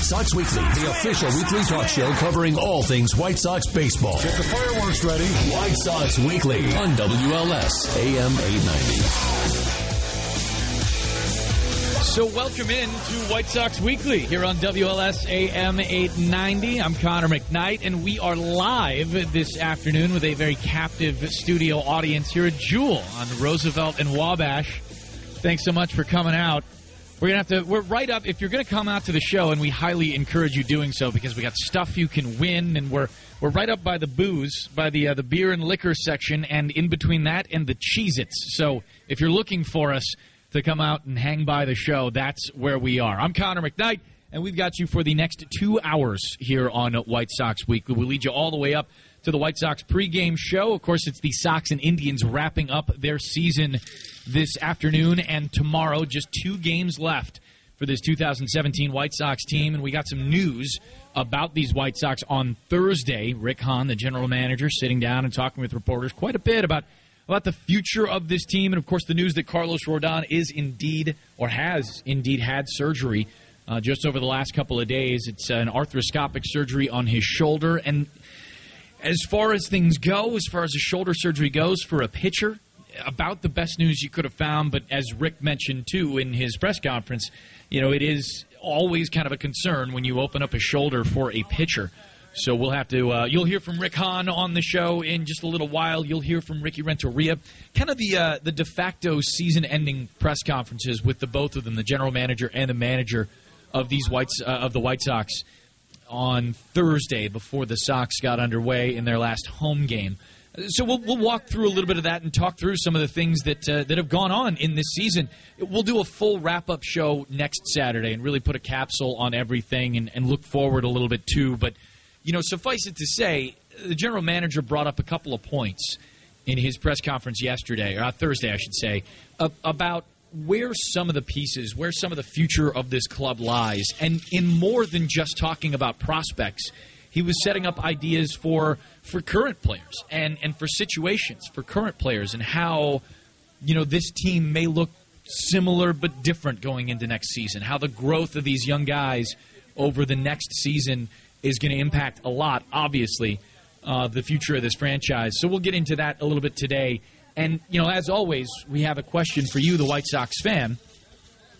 White Sox Weekly, the official weekly talk show covering all things White Sox baseball. Get the fireworks ready. White Sox Weekly on WLS AM 890. So welcome in to White Sox Weekly here on WLS AM 890. I'm Connor McKnight, and we are live this afternoon with a very captive studio audience here at Jewel on Roosevelt and Wabash. Thanks so much for coming out. We're gonna have to. We're right up. If you're gonna come out to the show, and we highly encourage you doing so because we got stuff you can win, and we're we're right up by the booze, by the uh, the beer and liquor section, and in between that and the Cheez-Its. So if you're looking for us to come out and hang by the show, that's where we are. I'm Connor McKnight, and we've got you for the next two hours here on White Sox Weekly. We'll lead you all the way up to the White Sox pregame show. Of course, it's the Sox and Indians wrapping up their season this afternoon and tomorrow. Just two games left for this 2017 White Sox team, and we got some news about these White Sox on Thursday. Rick Hahn, the general manager, sitting down and talking with reporters quite a bit about about the future of this team, and of course the news that Carlos Rodon is indeed or has indeed had surgery uh, just over the last couple of days. It's an arthroscopic surgery on his shoulder, and as far as things go, as far as the shoulder surgery goes for a pitcher, about the best news you could have found. But as Rick mentioned too in his press conference, you know, it is always kind of a concern when you open up a shoulder for a pitcher. So we'll have to. Uh, you'll hear from Rick Hahn on the show in just a little while. You'll hear from Ricky Renteria, kind of the uh, the de facto season-ending press conferences with the both of them, the general manager and the manager of these whites uh, of the White Sox, on Thursday before the Sox got underway in their last home game. So we'll, we'll walk through a little bit of that and talk through some of the things that uh, that have gone on in this season. We'll do a full wrap up show next Saturday and really put a capsule on everything and, and look forward a little bit too. But you know, suffice it to say, the general manager brought up a couple of points in his press conference yesterday, or uh, Thursday, I should say, about where some of the pieces, where some of the future of this club lies, and in more than just talking about prospects, he was setting up ideas for for current players and and for situations for current players and how you know this team may look similar but different going into next season. How the growth of these young guys over the next season is going to impact a lot, obviously, uh, the future of this franchise. So we'll get into that a little bit today. And, you know, as always, we have a question for you, the White Sox fan.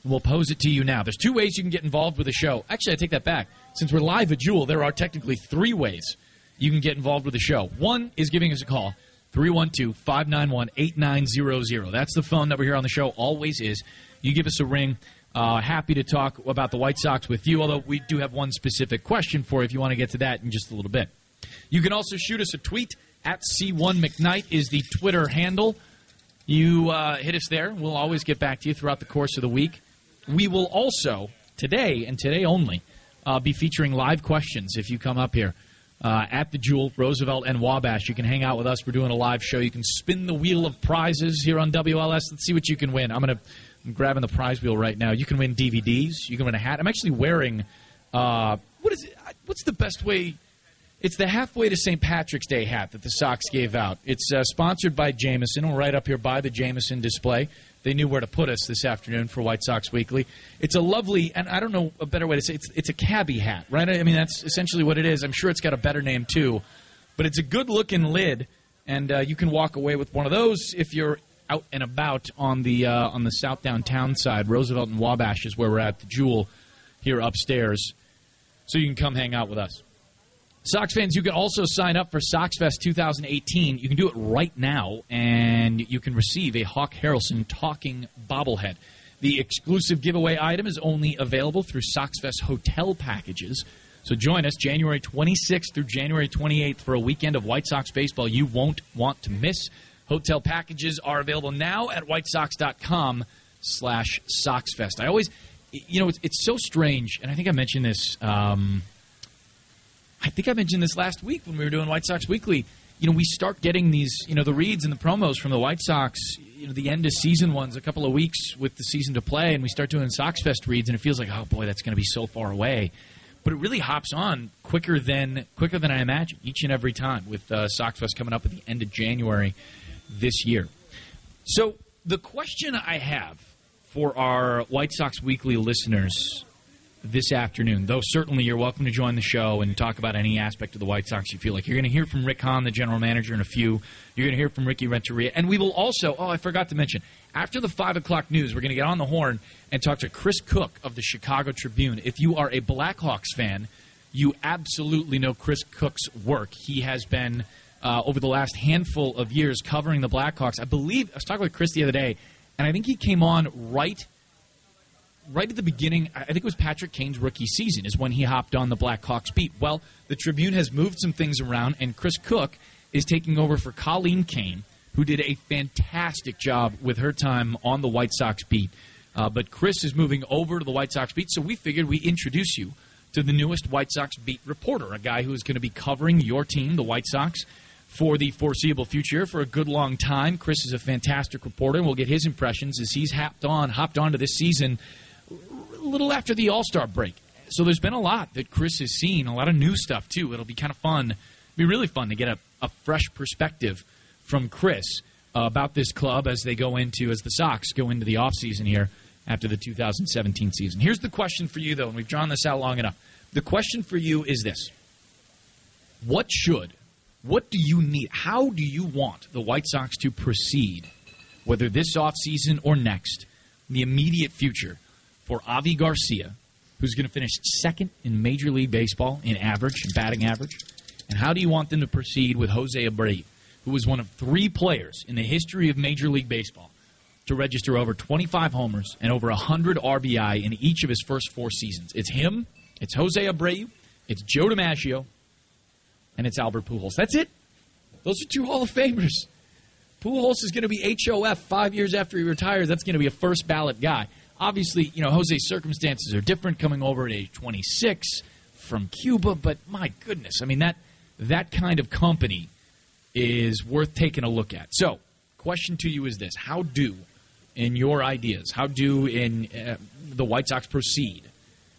We'll pose it to you now. There's two ways you can get involved with the show. Actually, I take that back. Since we're live at Jewel, there are technically three ways you can get involved with the show. One is giving us a call, 312 591 8900. That's the phone number here on the show, always is. You give us a ring. Uh, happy to talk about the White Sox with you, although we do have one specific question for you if you want to get to that in just a little bit. You can also shoot us a tweet at C1 McKnight is the Twitter handle. You uh, hit us there. We'll always get back to you throughout the course of the week. We will also, today and today only, uh, be featuring live questions if you come up here. Uh, at the Jewel, Roosevelt, and Wabash. You can hang out with us. We're doing a live show. You can spin the wheel of prizes here on WLS. Let's see what you can win. I'm gonna I'm grabbing the prize wheel right now. You can win DVDs. You can win a hat. I'm actually wearing. Uh, what is it? What's the best way? It's the halfway to St. Patrick's Day hat that the Sox gave out. It's uh, sponsored by Jameson. Right up here by the Jameson display. They knew where to put us this afternoon for White Sox Weekly. It's a lovely, and I don't know a better way to say it. it's it's a cabbie hat, right? I mean that's essentially what it is. I'm sure it's got a better name too, but it's a good looking lid, and uh, you can walk away with one of those if you're out and about on the uh, on the south downtown side. Roosevelt and Wabash is where we're at the Jewel here upstairs, so you can come hang out with us. Sox fans, you can also sign up for SoxFest 2018. You can do it right now, and you can receive a Hawk Harrelson talking bobblehead. The exclusive giveaway item is only available through SoxFest hotel packages. So join us January 26th through January 28th for a weekend of White Sox baseball you won't want to miss. Hotel packages are available now at whitesox.com slash SoxFest. I always, you know, it's, it's so strange, and I think I mentioned this um, – I think I mentioned this last week when we were doing White Sox Weekly. You know, we start getting these, you know, the reads and the promos from the White Sox, you know, the end of season ones, a couple of weeks with the season to play, and we start doing Sox Fest reads, and it feels like, oh boy, that's going to be so far away. But it really hops on quicker than quicker than I imagine each and every time with uh, Sox Fest coming up at the end of January this year. So the question I have for our White Sox Weekly listeners this afternoon. Though certainly you're welcome to join the show and talk about any aspect of the White Sox you feel like. You're going to hear from Rick Hahn, the general manager, in a few. You're going to hear from Ricky Renteria. And we will also, oh, I forgot to mention, after the 5 o'clock news, we're going to get on the horn and talk to Chris Cook of the Chicago Tribune. If you are a Blackhawks fan, you absolutely know Chris Cook's work. He has been, uh, over the last handful of years, covering the Blackhawks. I believe, I was talking with Chris the other day, and I think he came on right – right at the beginning, I think it was Patrick Kane's rookie season, is when he hopped on the Blackhawks beat. Well, the Tribune has moved some things around, and Chris Cook is taking over for Colleen Kane, who did a fantastic job with her time on the White Sox beat. Uh, but Chris is moving over to the White Sox beat, so we figured we introduce you to the newest White Sox beat reporter, a guy who is going to be covering your team, the White Sox, for the foreseeable future for a good long time. Chris is a fantastic reporter, and we'll get his impressions as he's hopped on, hopped onto this season a little after the All Star break. So there's been a lot that Chris has seen, a lot of new stuff too. It'll be kind of fun, It'll be really fun to get a, a fresh perspective from Chris uh, about this club as they go into, as the Sox go into the offseason here after the 2017 season. Here's the question for you, though, and we've drawn this out long enough. The question for you is this What should, what do you need, how do you want the White Sox to proceed, whether this offseason or next, in the immediate future? For Avi Garcia, who's going to finish second in Major League Baseball in average, batting average? And how do you want them to proceed with Jose Abreu, who was one of three players in the history of Major League Baseball to register over 25 homers and over 100 RBI in each of his first four seasons? It's him, it's Jose Abreu, it's Joe DiMaggio, and it's Albert Pujols. That's it. Those are two Hall of Famers. Pujols is going to be HOF five years after he retires. That's going to be a first ballot guy. Obviously, you know, Jose's circumstances are different coming over at age 26 from Cuba, but my goodness, I mean that that kind of company is worth taking a look at. So, question to you is this: How do, in your ideas, how do in uh, the White Sox proceed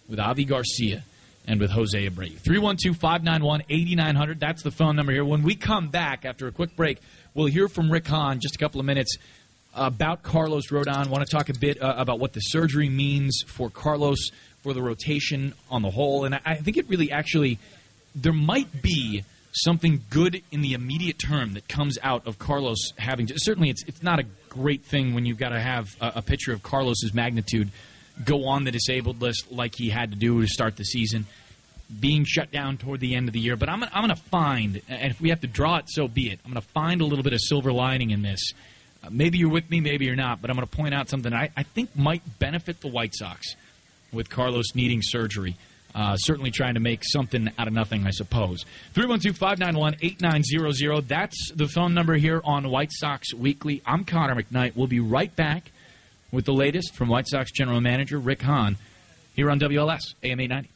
with Avi Garcia and with Jose Abreu? 312 591 8900. That's the phone number here. When we come back after a quick break, we'll hear from Rick Hahn just a couple of minutes about Carlos Rodon. Want to talk a bit uh, about what the surgery means for Carlos for the rotation on the whole, and I think it really actually there might be something good in the immediate term that comes out of Carlos having to. Certainly, it's it's not a great thing when you've got to have a, a picture of Carlos's magnitude go on the disabled list like he had to do to start the season. Being shut down toward the end of the year, but I'm, I'm going to find, and if we have to draw it, so be it. I'm going to find a little bit of silver lining in this maybe you're with me, maybe you're not, but I'm going to point out something I, I, think might benefit the White Sox with Carlos needing surgery. Uh, certainly trying to make something out of nothing, I suppose. 312 591 8900. That's the phone number here on White Sox Weekly. I'm Connor McKnight. We'll be right back with the latest from White Sox General Manager Rick Hahn here on WLS AM 890.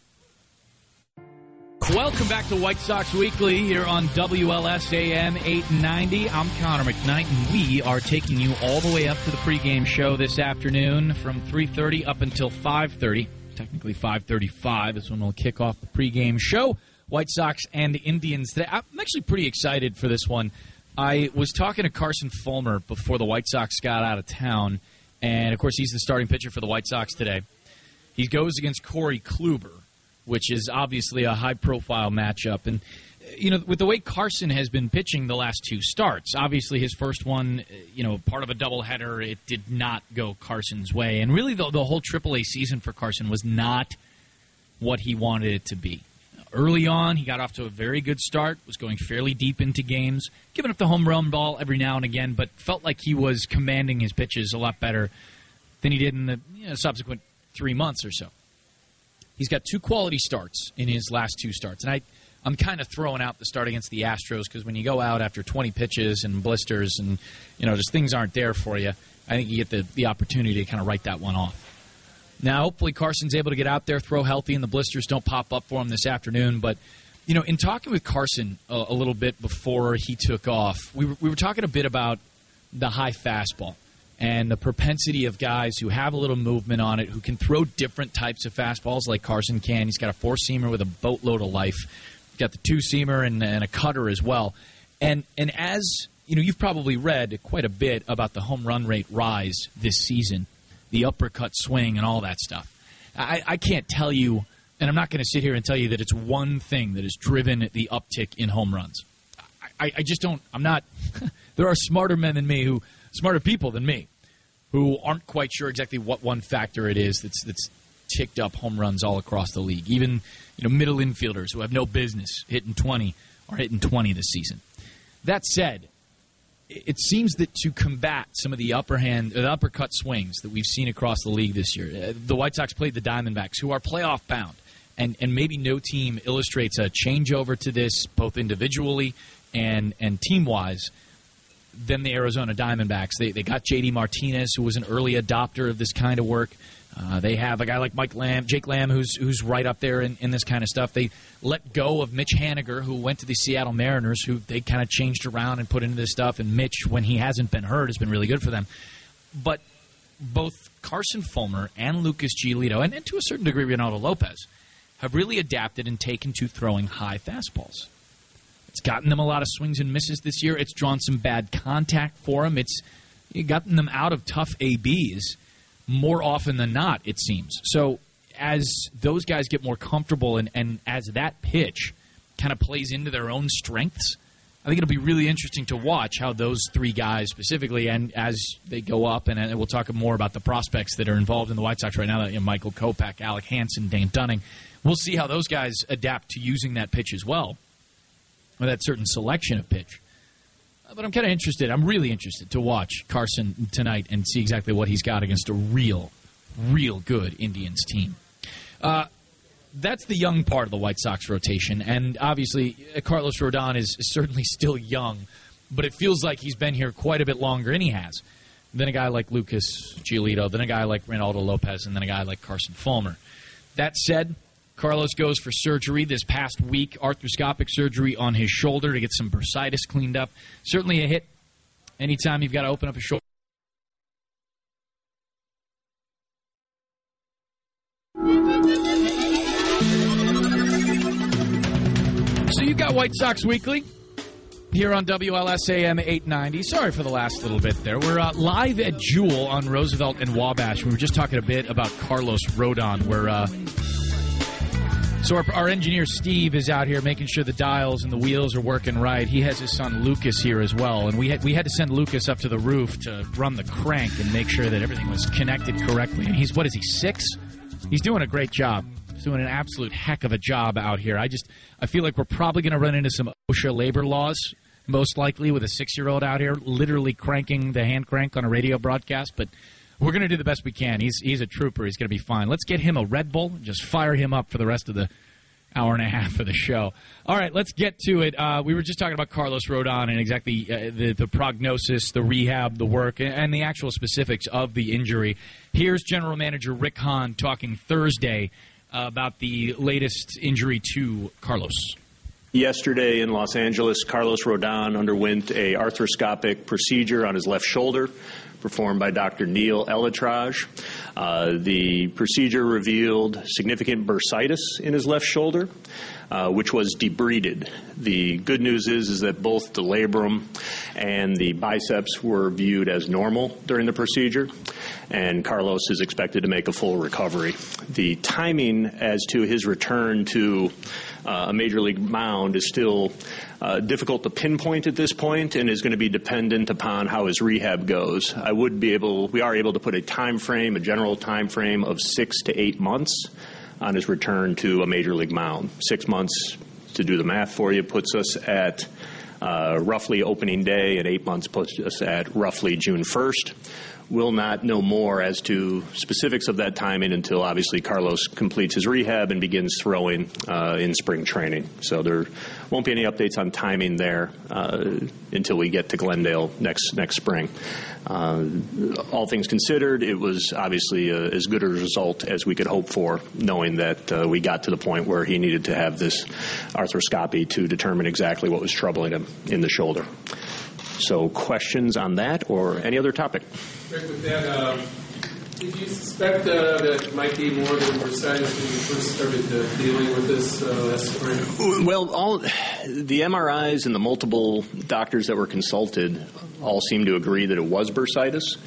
Welcome back to White Sox Weekly here on WLS AM 890. I'm Connor McKnight, and we are taking you all the way up to the pregame show this afternoon from 3.30 up until 5.30. Technically 5.35 is when we'll kick off the pregame show. White Sox and Indians today. I'm actually pretty excited for this one. I was talking to Carson Fulmer before the White Sox got out of town, and of course he's the starting pitcher for the White Sox today. He goes against Corey Kluber which is obviously a high profile matchup. And, uh, you know, with the way Carson has been pitching the last two starts, obviously his first one, uh, you know, part of a doubleheader, it did not go Carson's way. And really, the, the whole AAA season for Carson was not what he wanted it to be. Early on, he got off to a very good start, was going fairly deep into games, giving up the home run ball every now and again, but felt like he was commanding his pitches a lot better than he did in the you know, subsequent three months or so. He's got two quality starts in his last two starts, and I, I'm kind of throwing out the start against the Astros because when you go out after 20 pitches and blisters and you know just things aren't there for you, I think you get the the opportunity to kind of write that one off. Now, hopefully, Carson's able to get out there, throw healthy, and the blisters don't pop up for him this afternoon. But you know, in talking with Carson a, a little bit before he took off, we were, we were talking a bit about the high fastball and the propensity of guys who have a little movement on it, who can throw different types of fastballs like Carson can. He's got a four seamer with a boatload of life. He's got the two seamer and, and a cutter as well. And and as you know, you've probably read quite a bit about the home run rate rise this season, the uppercut swing, and all that stuff. I, I can't tell you, and I'm not going to sit here and tell you that it's one thing that has driven the uptick in home runs. I, I just don't. I'm not. there are smarter men than me who, smarter people than me, who aren't quite sure exactly what one factor it is that's that's ticked up home runs all across the league. Even you know middle infielders who have no business hitting 20 are hitting 20 this season. That said, it seems that to combat some of the upper hand, the uppercut swings that we've seen across the league this year, uh, the White Sox played the Diamondbacks, who are playoff bound, and and maybe no team illustrates a changeover to this both individually and and team wise than the Arizona Diamondbacks. They they got JD Martinez, who was an early adopter of this kind of work. Uh, they have a guy like Mike Lamb, Jake Lamb, who's who's right up there in, in this kind of stuff. They let go of Mitch Haniger, who went to the Seattle Mariners, who they kind of changed around and put into this stuff. And Mitch, when he hasn't been hurt, has been really good for them. But both Carson Fulmer and Lucas Giolito, and, and to a certain degree Reynaldo Lopez, have really adapted and taken to throwing high fastballs. It's gotten them a lot of swings and misses this year. It's drawn some bad contact for them. It's gotten them out of tough ABs more often than not, it seems. So as those guys get more comfortable and, and as that pitch kind of plays into their own strengths, I think it'll be really interesting to watch how those three guys specifically, and as they go up, and, we'll talk more about the prospects that are involved in the White Sox right now, you know, Michael Kopech, Alec Hansen, Dane Dunning. We'll see how those guys adapt to using that pitch as well, or that certain selection of pitch but I'm kind of interested. I'm really interested to watch Carson tonight and see exactly what he's got against a real, real good Indians team. Uh, that's the young part of the White Sox rotation, and obviously uh, Carlos Rodon is certainly still young, but it feels like he's been here quite a bit longer, and he has. Than a guy like Lucas Giolito, then a guy like Reynaldo Lopez, and then a guy like Carson Fulmer. That said, Carlos goes for surgery this past week, arthroscopic surgery on his shoulder to get some bursitis cleaned up. Certainly a hit anytime you've got to open up a shoulder. So you've got White Sox Weekly here on WLSAM 890. Sorry for the last little bit there. We're uh, live at Jewel on Roosevelt and Wabash. We were just talking a bit about Carlos Rodon. We're uh, so our, our, engineer Steve is out here making sure the dials and the wheels are working right. He has his son Lucas here as well, and we had we had to send Lucas up to the roof to run the crank and make sure that everything was connected correctly. And he's what is he six? He's doing a great job. He's doing an absolute heck of a job out here. I just I feel like we're probably going to run into some OSHA labor laws most likely with a six year old out here literally cranking the hand crank on a radio broadcast, but. We're going to do the best we can. He's he's a trooper. He's going to be fine. Let's get him a Red Bull. Just fire him up for the rest of the hour and a half of the show. All right, let's get to it. Uh, we were just talking about Carlos Rodon and exactly uh, the, the prognosis, the rehab, the work, and the actual specifics of the injury. Here's General Manager Rick Hahn talking Thursday about the latest injury to Carlos. Yesterday in Los Angeles, Carlos Rodon underwent a arthroscopic procedure on his left shoulder performed by Dr. Neal ElAttrache. Uh, the procedure revealed significant bursitis in his left shoulder, uh, which was debrided. The good news is, is that both the labrum and the biceps were viewed as normal during the procedure, and Carlos is expected to make a full recovery. The timing as to his return to uh, a major league mound is still uh, difficult to pinpoint at this point and is going to be dependent upon how his rehab goes. I would be able, we are able to put a time frame, a general time frame of six to eight months on his return to a major league mound. Six months, to do the math for you, puts us at uh, roughly opening day, and eight months puts us at roughly June 1st We'll not know more as to specifics of that timing until obviously Carlos completes his rehab and begins throwing uh, in spring training. So there won't be any updates on timing there uh, until we get to Glendale next next spring. Uh, all things considered, it was obviously a, as good a result as we could hope for, knowing that uh, we got to the point where he needed to have this arthroscopy to determine exactly what was troubling him in the shoulder. So, questions on that or any other topic? With that, uh, Did you suspect uh, that might be more than bursitis when you first started uh, dealing with this uh, last spring? Well, all the MRIs and the multiple doctors that were consulted all seemed to agree that it was bursitis.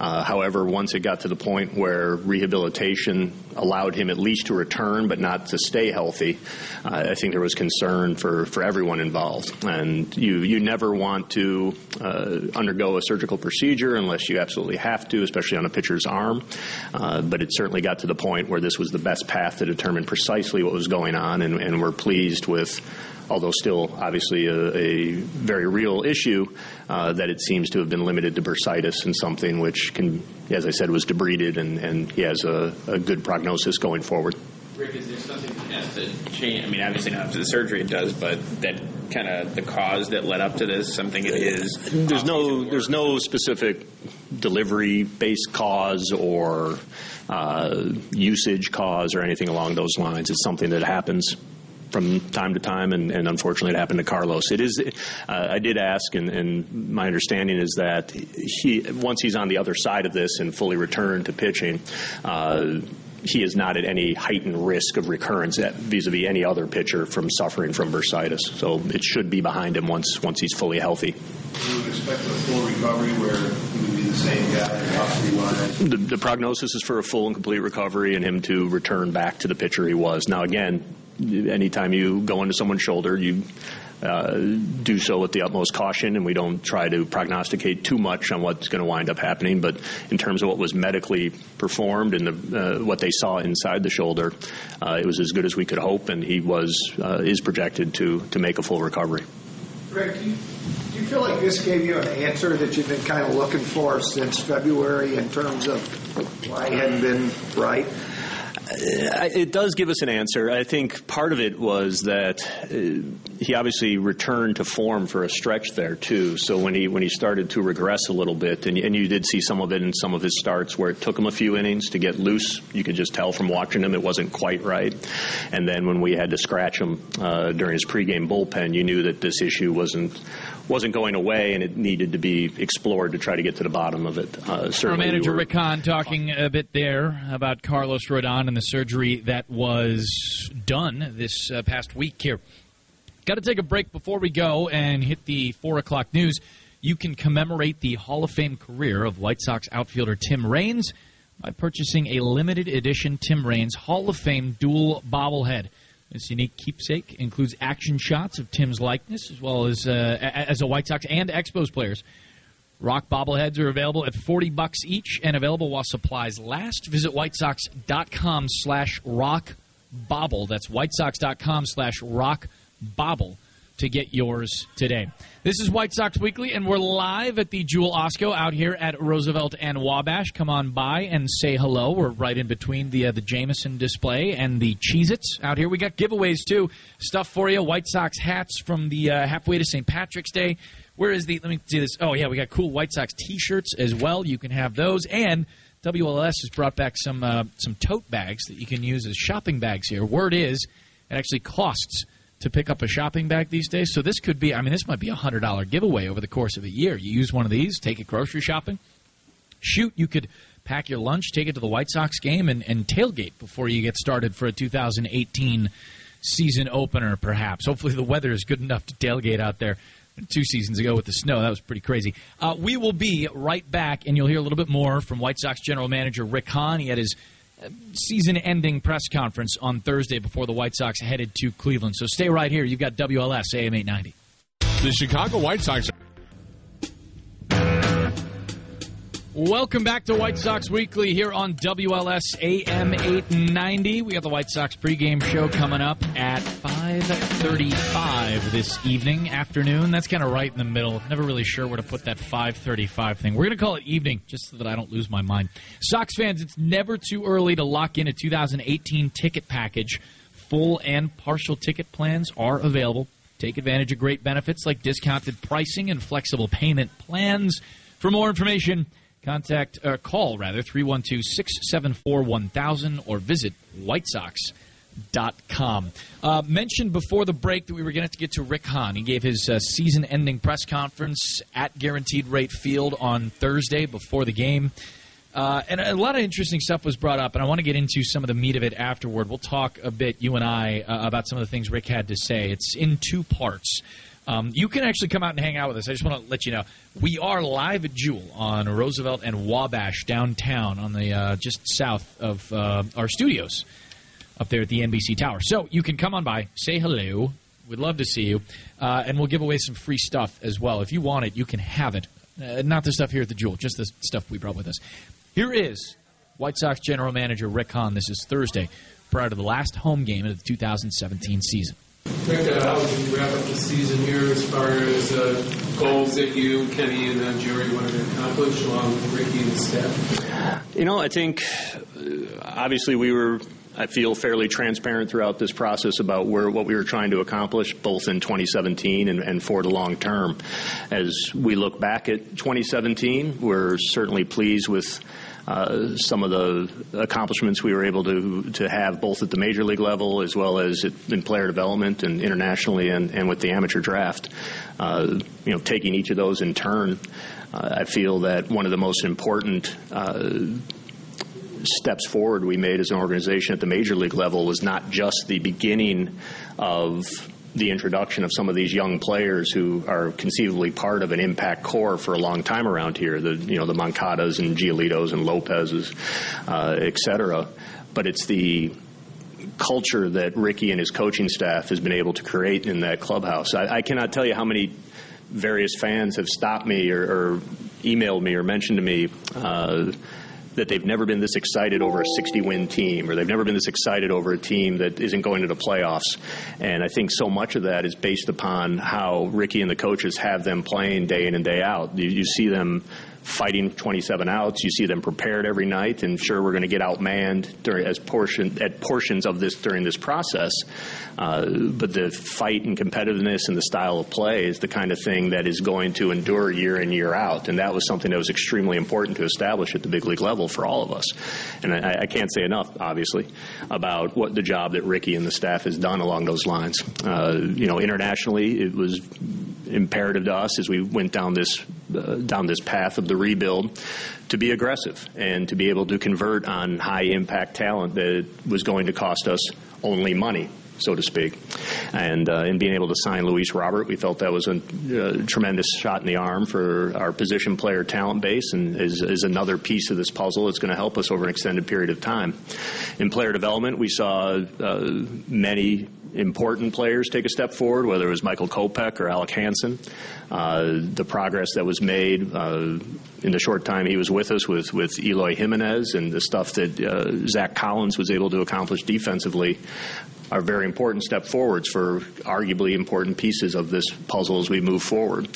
Uh, however, once it got to the point where rehabilitation allowed him at least to return but not to stay healthy, uh, I think there was concern for, for everyone involved. And you, you never want to uh, undergo a surgical procedure unless you absolutely have to, especially on a pitcher's arm. Uh, but it certainly got to the point where this was the best path to determine precisely what was going on, and, and we're pleased with although still obviously a, a very real issue, uh, that it seems to have been limited to bursitis and something which can, as I said, was debrided and, and he has a, a good prognosis going forward. Rick, is there something that has to change? I mean, obviously not after the surgery it does, but that kind of the cause that led up to this, something it is. There's no there's no specific delivery based cause or uh, usage cause or anything along those lines. It's something that happens from time to time, and, and, unfortunately, it happened to Carlos. It is. Uh, I did ask, and, and, my understanding is that he, once he's on the other side of this and fully returned to pitching. Uh, he is not at any heightened risk of recurrence vis-a-vis any other pitcher from suffering from bursitis. So it should be behind him once once he's fully healthy. You would expect a full recovery where the? The, prognosis is for a full and complete recovery and him to return back to the pitcher he was. Now, again, anytime you go into someone's shoulder, you uh, do so with the utmost caution, and we don't try to prognosticate too much on what's going to wind up happening. But in terms of what was medically performed and the, uh, what they saw inside the shoulder, uh, it was as good as we could hope, and he was uh, is projected to to make a full recovery. Greg, feel like this gave you an answer that you've been kind of looking for since February in terms of why he hadn't been right? it does give us an answer. I think part of it was that uh, he obviously returned to form for a stretch there too. So when he when he started to regress a little bit, and, and you did see some of it in some of his starts where it took him a few innings to get loose. You could just tell from watching him it wasn't quite right. And then when we had to scratch him uh, during his pregame bullpen, you knew that this issue wasn't wasn't going away, and it needed to be explored to try to get to the bottom of it. Uh, Our manager we Rick Hahn talking a bit there about Carlos Rodon and the surgery that was done this uh, past week here. Got to take a break before we go and hit the four o'clock news. You can commemorate the Hall of Fame career of White Sox outfielder Tim Raines by purchasing a limited edition Tim Raines Hall of Fame dual bobblehead. This unique keepsake includes action shots of Tim's likeness, as well as uh, as a White Sox and Expos players. Rock bobbleheads are available at 40 bucks each and available while supplies last. Visit whitesox.com slash rock bobble. That's whitesox.com slash rock bobble to get yours today. This is White Sox Weekly, and we're live at the Jewel Osco out here at Roosevelt and Wabash. Come on by and say hello. We're right in between the uh, the Jameson display and the Cheez-Its out here. We got giveaways too, stuff for you. White Sox hats from the uh, halfway to St. Patrick's Day. Where is the? Let me see this. Oh yeah, we got cool White Sox T-shirts as well. You can have those and. WLS has brought back some uh, some tote bags that you can use as shopping bags here. Word is, it actually costs to pick up a shopping bag these days. So this could be, I mean, this might be a hundred dollar giveaway over the course of a year. You use one of these, take it grocery shopping. Shoot, you could pack your lunch, take it to the White Sox game, and, and tailgate before you get started for a 2018 season opener, perhaps. Hopefully, the weather is good enough to tailgate out there. Two seasons ago with the snow, that was pretty crazy. Uh, we will be right back, and you'll hear a little bit more from White Sox general manager Rick Hahn. He had his season ending press conference on Thursday before the White Sox headed to Cleveland. So stay right here. You've got WLS AM 890. The Chicago White Sox Welcome back to White Sox Weekly here on WLS AM 890. We got the White Sox pregame show coming up at 5:35 this evening, afternoon. That's kind of right in the middle. Never really sure where to put that 5:35 thing. We're going to call it evening just so that I don't lose my mind. Sox fans, it's never too early to lock in a 2018 ticket package. Full and partial ticket plans are available. Take advantage of great benefits like discounted pricing and flexible payment plans. For more information, Contact, uh, call rather, 312 674 1000 or visit whitesox.com. Uh, mentioned before the break that we were going to get to Rick Hahn. He gave his uh, season ending press conference at Guaranteed Rate Field on Thursday before the game. Uh, and a lot of interesting stuff was brought up, and I want to get into some of the meat of it afterward. We'll talk a bit, you and I, uh, about some of the things Rick had to say. It's in two parts. Um, you can actually come out and hang out with us. I just want to let you know we are live at Jewel on Roosevelt and Wabash downtown, on the uh, just south of uh, our studios up there at the NBC Tower. So you can come on by, say hello. We'd love to see you, uh, and we'll give away some free stuff as well. If you want it, you can have it. Uh, not the stuff here at the Jewel, just the stuff we brought with us. Here is White Sox general manager Rick Hahn. This is Thursday, prior to the last home game of the 2017 season. Rick, uh, how would you wrap up the season here as far as uh, goals that you, Kenny, and uh, Jerry wanted to accomplish along with Ricky and the staff? You know, I think uh, obviously we were I feel fairly transparent throughout this process about where what we were trying to accomplish, both in 2017 and, and for the long term. As we look back at 2017, we're certainly pleased with. Uh, some of the accomplishments we were able to to have both at the major league level as well as in player development and internationally and, and with the amateur draft. Uh, you know, taking each of those in turn, uh, I feel that one of the most important uh, steps forward we made as an organization at the major league level was not just the beginning of the introduction of some of these young players who are conceivably part of an impact core for a long time around here, the you know the Moncadas and Giolitos and Lopez's, uh, et cetera. But it's the culture that Ricky and his coaching staff has been able to create in that clubhouse. I, I cannot tell you how many various fans have stopped me or, or emailed me or mentioned to me. Uh, that they've never been this excited over a 60 win team or they've never been this excited over a team that isn't going to the playoffs. And I think so much of that is based upon how Ricky and the coaches have them playing day in and day out. You, you see them fighting 27 outs. You see them prepared every night, and sure, we're going to get outmanned during as portion at portions of this during this process. Uh, but the fight and competitiveness and the style of play is the kind of thing that is going to endure year in year out, and that was something that was extremely important to establish at the big league level for all of us. And I, I can't say enough, obviously, about what the job that Ricky and the staff has done along those lines. Uh, you know, internationally, it was imperative to us as we went down this uh, down this path of the rebuild to be aggressive and to be able to convert on high impact talent that was going to cost us only money so to speak. And uh, in being able to sign Luis Robert, we felt that was a uh, tremendous shot in the arm for our position player talent base and is, is another piece of this puzzle that's going to help us over an extended period of time. In player development, we saw uh, many important players take a step forward, whether it was Michael Kopech or Alec Hansen. Uh, the progress that was made uh, in the short time he was with us with, with Eloy Jimenez and the stuff that uh, Zach Collins was able to accomplish defensively are very important step forwards for arguably important pieces of this puzzle as we move forward.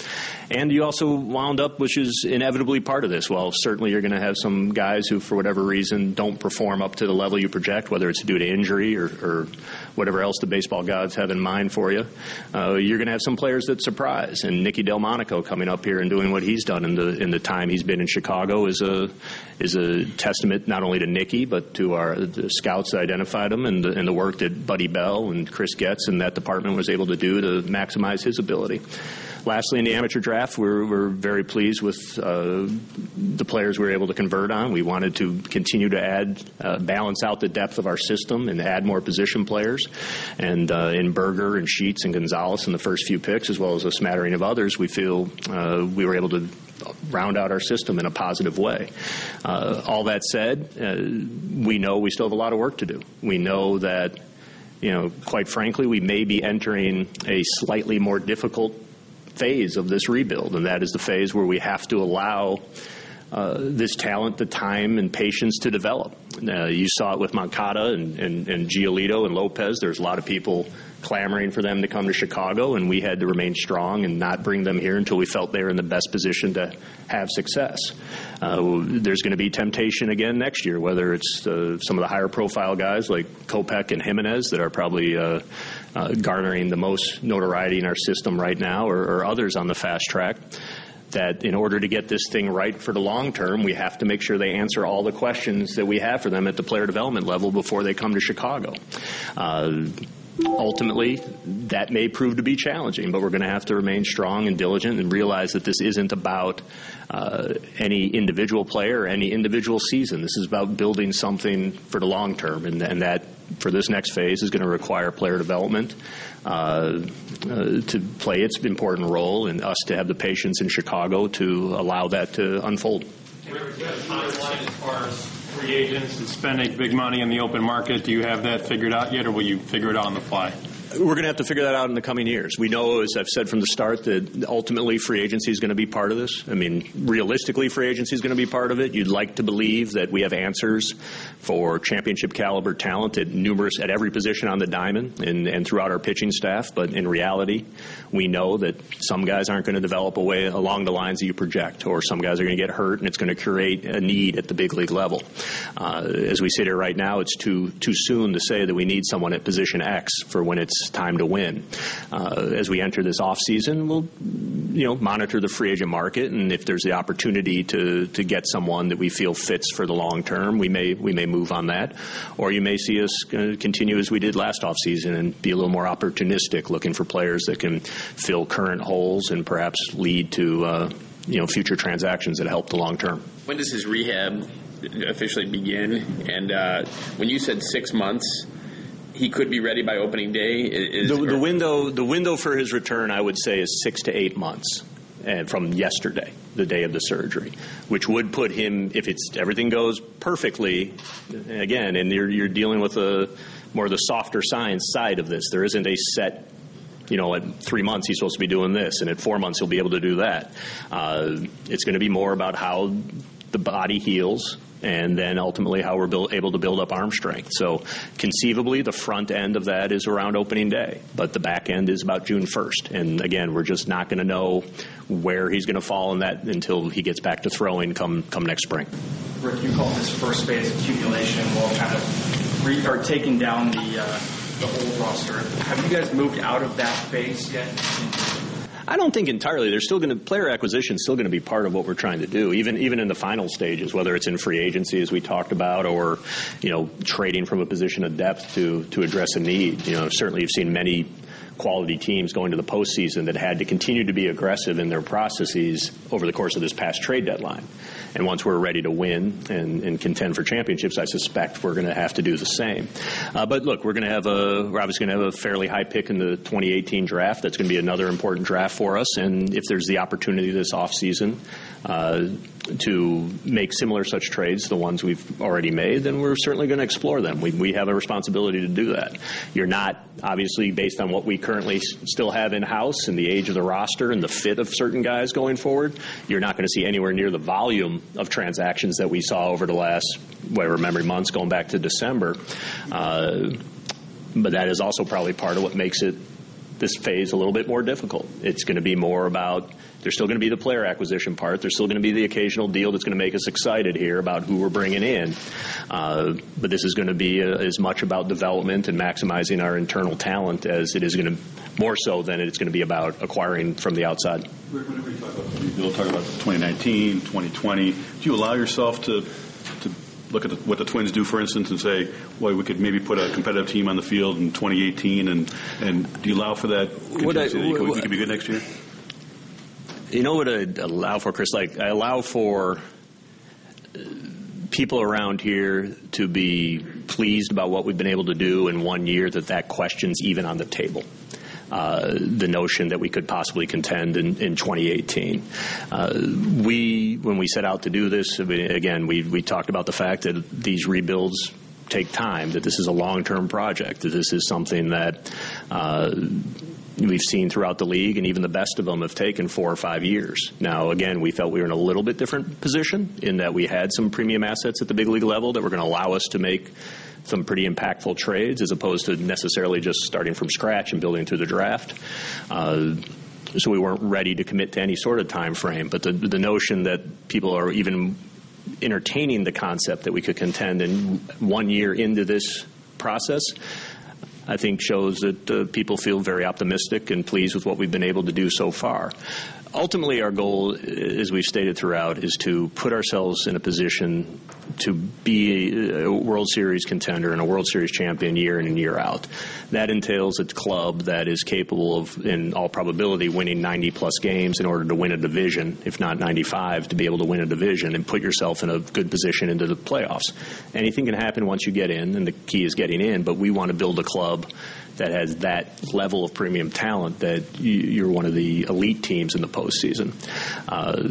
And you also wound up, which is inevitably part of this. Well, certainly you're going to have some guys who, for whatever reason, don't perform up to the level you project, whether it's due to injury or, or whatever else the baseball gods have in mind for you. Uh, you're going to have some players that surprise. And Nicky Delmonico coming up here and doing what he's done in the in the time he's been in Chicago is a is a testament not only to Nicky but to our scouts that identified him and the, and the work that Buddy Bell and Chris Getz and that department was able to do to maximize his ability. Lastly, in the amateur draft, we're, we're very pleased with uh, the players we were able to convert on. We wanted to continue to add, uh, balance out the depth of our system and add more position players. And uh, in Burger and Sheets and Gonzalez in the first few picks, as well as a smattering of others, we feel uh, we were able to round out our system in a positive way. Uh, all that said, uh, we know we still have a lot of work to do. We know that you know, quite frankly, we may be entering a slightly more difficult phase of this rebuild, and that is the phase where we have to allow uh, this talent the time and patience to develop. Uh, you saw it with Moncada and, and, and Giolito and Lopez. There's a lot of people clamoring for them to come to Chicago, and we had to remain strong and not bring them here until we felt they were in the best position to have success. Uh, there's going to be temptation again next year, whether it's uh, some of the higher profile guys like Kopech and Jimenez that are probably uh, uh, garnering the most notoriety in our system right now, or, or others on the fast track that in order to get this thing right for the long term, we have to make sure they answer all the questions that we have for them at the player development level before they come to Chicago. Uh, ultimately, that may prove to be challenging, but we're going to have to remain strong and diligent and realize that this isn't about uh, any individual player or any individual season. This is about building something for the long term, and, and that for this next phase is going to require player development uh, uh, to play its important role, and us to have the patience in Chicago to allow that to unfold. Free agents and spending big money in the open market? Do you have that figured out yet, or will you figure it out on the fly? We're going to have to figure that out in the coming years. We know, as I've said from the start, that ultimately free agency is going to be part of this. I mean, realistically, free agency is going to be part of it. You'd like to believe that we have answers for championship caliber talent at numerous at every position on the diamond and, and throughout our pitching staff. But in reality, we know that some guys aren't going to develop away along the lines that you project, or some guys are going to get hurt, and it's going to create a need at the big league level. Uh, as we sit here right now, it's too too soon to say that we need someone at position X for when it's time to win. Uh, as we enter this off season, we'll you know monitor the free agent market, and if there's the opportunity to to get someone that we feel fits for the long term, we may we may move on that, or you may see us uh, continue as we did last off season and be a little more opportunistic, looking for players that can fill current holes and perhaps lead to uh, you know future transactions that help the long term. When does his rehab officially begin? And uh, when you said six months, he could be ready by opening day. Is, the, the window the window for his return, I would say, is six to eight months. And from yesterday, the day of the surgery, which would put him, if it's everything goes perfectly, again, and you're, you're dealing with a more the softer science side of this. There isn't a set you know, at three months he's supposed to be doing this, and at four months he'll be able to do that. Uh, it's going to be more about how the body heals and then ultimately how we're build, able to build up arm strength. So conceivably, the front end of that is around opening day, but the back end is about June 1st. And again, we're just not going to know where he's going to fall in that until he gets back to throwing come come next spring. Rick, you called this first phase accumulation while kind of re- or taking down the uh, the old roster. Have you guys moved out of that phase yet? I don't think entirely. There's still going to player acquisition is still going to be part of what we're trying to do, even even in the final stages, whether it's in free agency as we talked about, or you know trading from a position of depth to to address a need. You know, certainly you've seen many quality teams going to the postseason that had to continue to be aggressive in their processes over the course of this past trade deadline. And once we're ready to win and, and contend for championships, I suspect we're going to have to do the same. Uh, but look, we're going to have a we're obviously going to have a fairly high pick in the 2018 draft. That's going to be another important draft for us. And if there's the opportunity this offseason to make similar such trades, the ones we've already made, then we're certainly going to explore them. We, we have a responsibility to do that. You're not, obviously, based on what we currently still have in house and the age of the roster and the fit of certain guys going forward, you're not going to see anywhere near the volume of transactions that we saw over the last, whatever memory months, going back to December. Uh, but that is also probably part of what makes it this phase a little bit more difficult. It's going to be more about there's still going to be the player acquisition part. There's still going to be the occasional deal that's going to make us excited here about who we're bringing in. Uh, but this is going to be a, as much about development and maximizing our internal talent as it is going to more so than it's going to be about acquiring from the outside. Whenever you talk about, you'll talk about 2019, 2020. Do you allow yourself to to look at the, what the Twins do, for instance, and say, well, we could maybe put a competitive team on the field in 2018, and and do you allow for that? Would I- that you could- would- we could be good next year. You know what I allow for, Chris? Like I allow for uh, people around here to be pleased about what we've been able to do in one year. That that question's even on the table. Uh, the notion that we could possibly contend in, in 2018. Uh, we, when we set out to do this, again, we, we talked about the fact that these rebuilds take time, that this is a long term project, that this is something that uh, we've seen throughout the league, and even the best of them have taken four or five years. Now, again, we felt we were in a little bit different position in that we had some premium assets at the big league level that were going to allow us to make some pretty impactful trades as opposed to necessarily just starting from scratch and building through the draft. Uh, so we weren't ready to commit to any sort of time frame. But the, the notion that people are even entertaining the concept that we could contend in one year into this process, I think shows that uh, people feel very optimistic and pleased with what we've been able to do so far. Ultimately, our goal, as we've stated throughout, is to put ourselves in a position to be a World Series contender and a World Series champion year in and year out. That entails a club that is capable of, in all probability, winning 90 plus games in order to win a division, if not 95, to be able to win a division and put yourself in a good position into the playoffs. Anything can happen once you get in, and the key is getting in, but we want to build a club that has that level of premium talent that you're one of the elite teams in the postseason. Uh,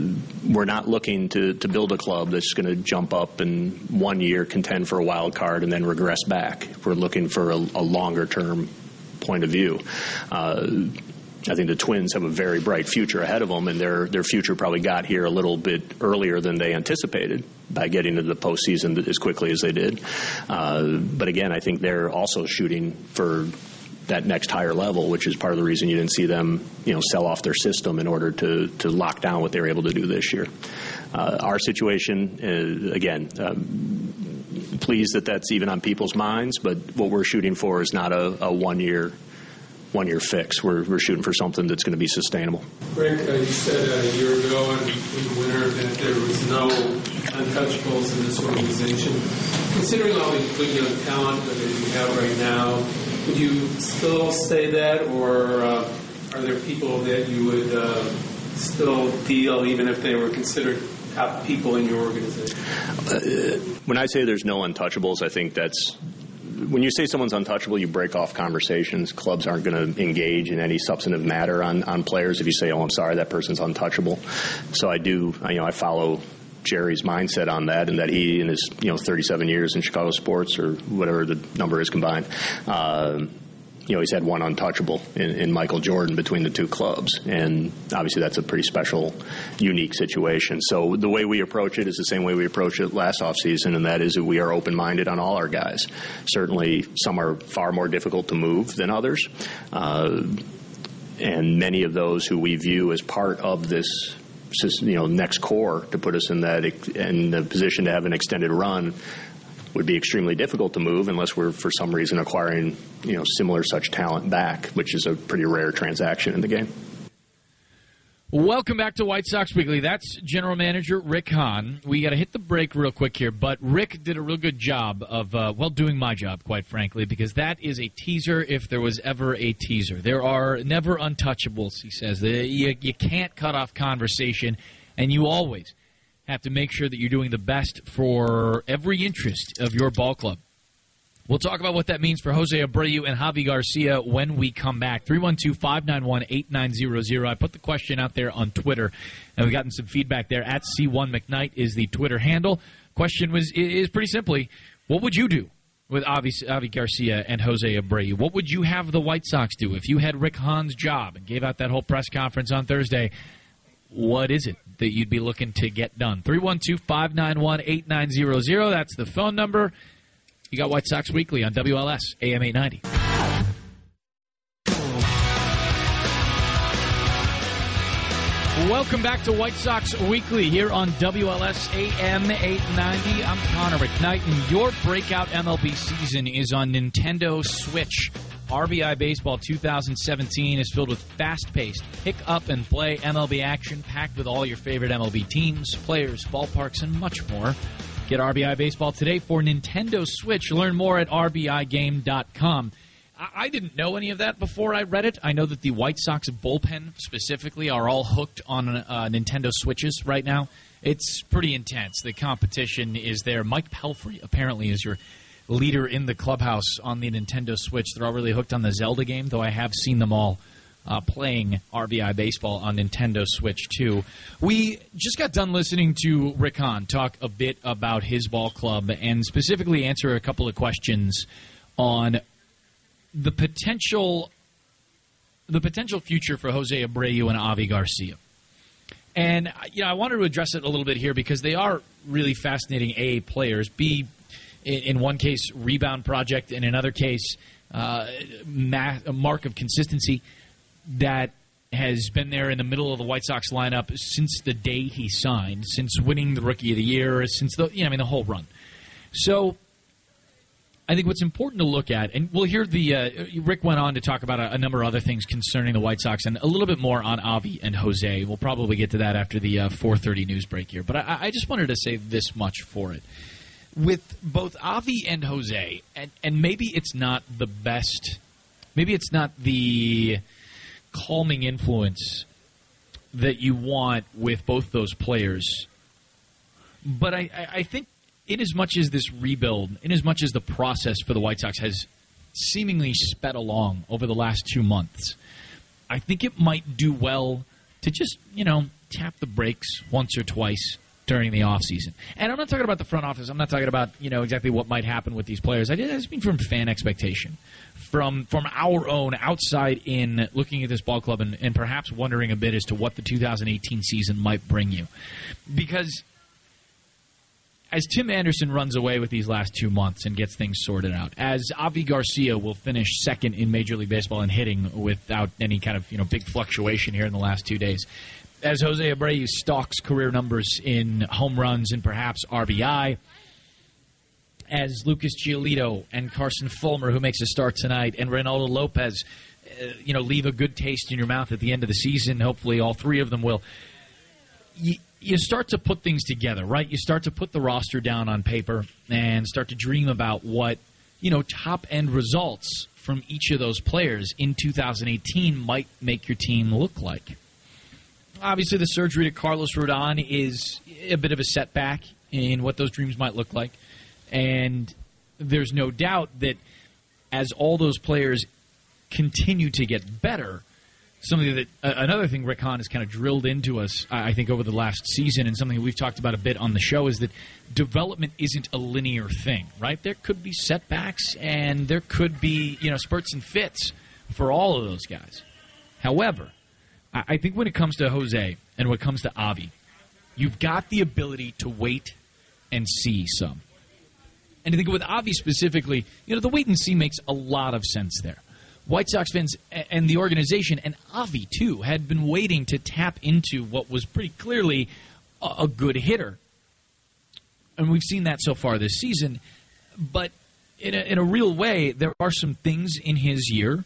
we're not looking to, to build a club that's going to jump up in one year, contend for a wild card, and then regress back. We're looking for a, a longer term point of view. Uh, I think the Twins have a very bright future ahead of them, and their their future probably got here a little bit earlier than they anticipated by getting to the postseason as quickly as they did. Uh, but again, I think they're also shooting for that next higher level, which is part of the reason you didn't see them, you know, sell off their system in order to to lock down what they were able to do this year. Uh, our situation, uh, again. Um, pleased that that's even on people's minds, but what we're shooting for is not a, a one year one year fix. We're, we're shooting for something that's going to be sustainable. Rick, uh, you said a year ago in, in the winter that there was no untouchables in this organization. Considering all the good young talent that you have right now, would you still say that, or uh, are there people that you would uh, still deal even if they were considered top people in your organization? Uh, when I say there's no untouchables, I think that's when you say someone's untouchable, you break off conversations. Clubs aren't going to engage in any substantive matter on, on players if you say, "Oh, I'm sorry, that person's untouchable." So I do, you know, I follow Jerry's mindset on that, and that he, in his you know 37 years in Chicago sports or whatever the number is combined, uh, you know he's had one untouchable in, in, Michael Jordan between the two clubs, and obviously that's a pretty special, unique situation. So the way we approach it is the same way we approached it last offseason, and that is that we are open minded on all our guys. Certainly, some are far more difficult to move than others. Uh, and many of those who we view as part of this you know next core to put us in that in the position to have an extended run would be extremely difficult to move unless we're for some reason acquiring you know similar such talent back, which is a pretty rare transaction in the game. Welcome back to White Sox Weekly. That's General Manager Rick Hahn. We got to hit the break real quick here, but Rick did a real good job of, uh, well, doing my job, quite frankly, because that is a teaser if there was ever a teaser. There are never untouchables, he says. You, you can't cut off conversation, and you always have to make sure that you're doing the best for every interest of your ball club. We'll talk about what that means for Jose Abreu and Javi Garcia when we come back. 312 591 8900. I put the question out there on Twitter, and we've gotten some feedback there. At C1 McKnight is the Twitter handle. Question was is pretty simply what would you do with Avi, Garcia and Jose Abreu? What would you have the White Sox do if you had Rick Hahn's job and gave out that whole press conference on Thursday? What is it that you'd be looking to get done? 312 591 8900. That's the phone number. You got White Sox Weekly on WLS AM 890. Welcome back to White Sox Weekly here on WLS AM 890. I'm Connor McKnight, and your breakout MLB season is on Nintendo Switch. RBI Baseball 2017 is filled with fast paced, pick up and play MLB action packed with all your favorite MLB teams, players, ballparks, and much more. Get RBI Baseball today for Nintendo Switch. Learn more at RBIGame.com. I didn't know any of that before I read it. I know that the White Sox bullpen specifically are all hooked on uh, Nintendo Switches right now. It's pretty intense. The competition is there. Mike Pelfrey apparently is your leader in the clubhouse on the Nintendo Switch. They're all really hooked on the Zelda game, though I have seen them all uh, playing RBI baseball on Nintendo Switch too. We just got done listening to Rick Hahn talk a bit about his ball club and specifically answer a couple of questions on the potential the potential future for Jose Abreu and Avi Garcia. And you know, I wanted to address it a little bit here because they are really fascinating A players. B, in one case, rebound project. In another case, uh, a mark of consistency that has been there in the middle of the White Sox lineup since the day he signed, since winning the Rookie of the Year, since the you know, I mean the whole run. So I think what's important to look at, and we'll hear the uh, Rick went on to talk about a, a, number of other things concerning the White Sox, and a little bit more on Avi and Jose. We'll probably get to that after the uh, 4:30 news break here. But I, I, just wanted to say this much for it: with both Avi and Jose, and, and maybe it's not the best, maybe it's not the calming influence that you want with both those players. But I, I think in as much as this rebuild, in as much as the process for the White Sox has seemingly sped along over the last two months, I think it might do well to just, you know, tap the brakes once or twice during the offseason. And I'm not talking about the front office. I'm not talking about, you know, exactly what might happen with these players. I just mean from fan expectation. From from our own outside in looking at this ball club and, and perhaps wondering a bit as to what the 2018 season might bring you. Because as Tim Anderson runs away with these last two months and gets things sorted out, as Avi Garcia will finish second in Major League Baseball in hitting without any kind of you know big fluctuation here in the last two days, as Jose Abreu stalks career numbers in home runs and perhaps RBI, as Lucas Giolito and Carson Fulmer, who makes a start tonight, and Reynaldo Lopez, uh, you know, leave a good taste in your mouth at the end of the season. Hopefully, all three of them will. You, you start to put things together, right? You start to put the roster down on paper and start to dream about what, you know, top end results from each of those players in 2018 might make your team look like. Obviously, the surgery to Carlos Rodon is a bit of a setback in what those dreams might look like. And there's no doubt that as all those players continue to get better, something that uh, another thing Rick Hahn has kind of drilled into us, I think, over the last season, and something we've talked about a bit on the show is that development isn't a linear thing, right? There could be setbacks, and there could be you know spurts and fits for all of those guys. However, I, think when it comes to Jose and when it comes to Avi, you've got the ability to wait and see some. And I think with Avi specifically, you know, the wait and see makes a lot of sense there. White Sox fans and the organization and Avi too had been waiting to tap into what was pretty clearly a, good hitter, and we've seen that so far this season. But in a, in a real way, there are some things in his year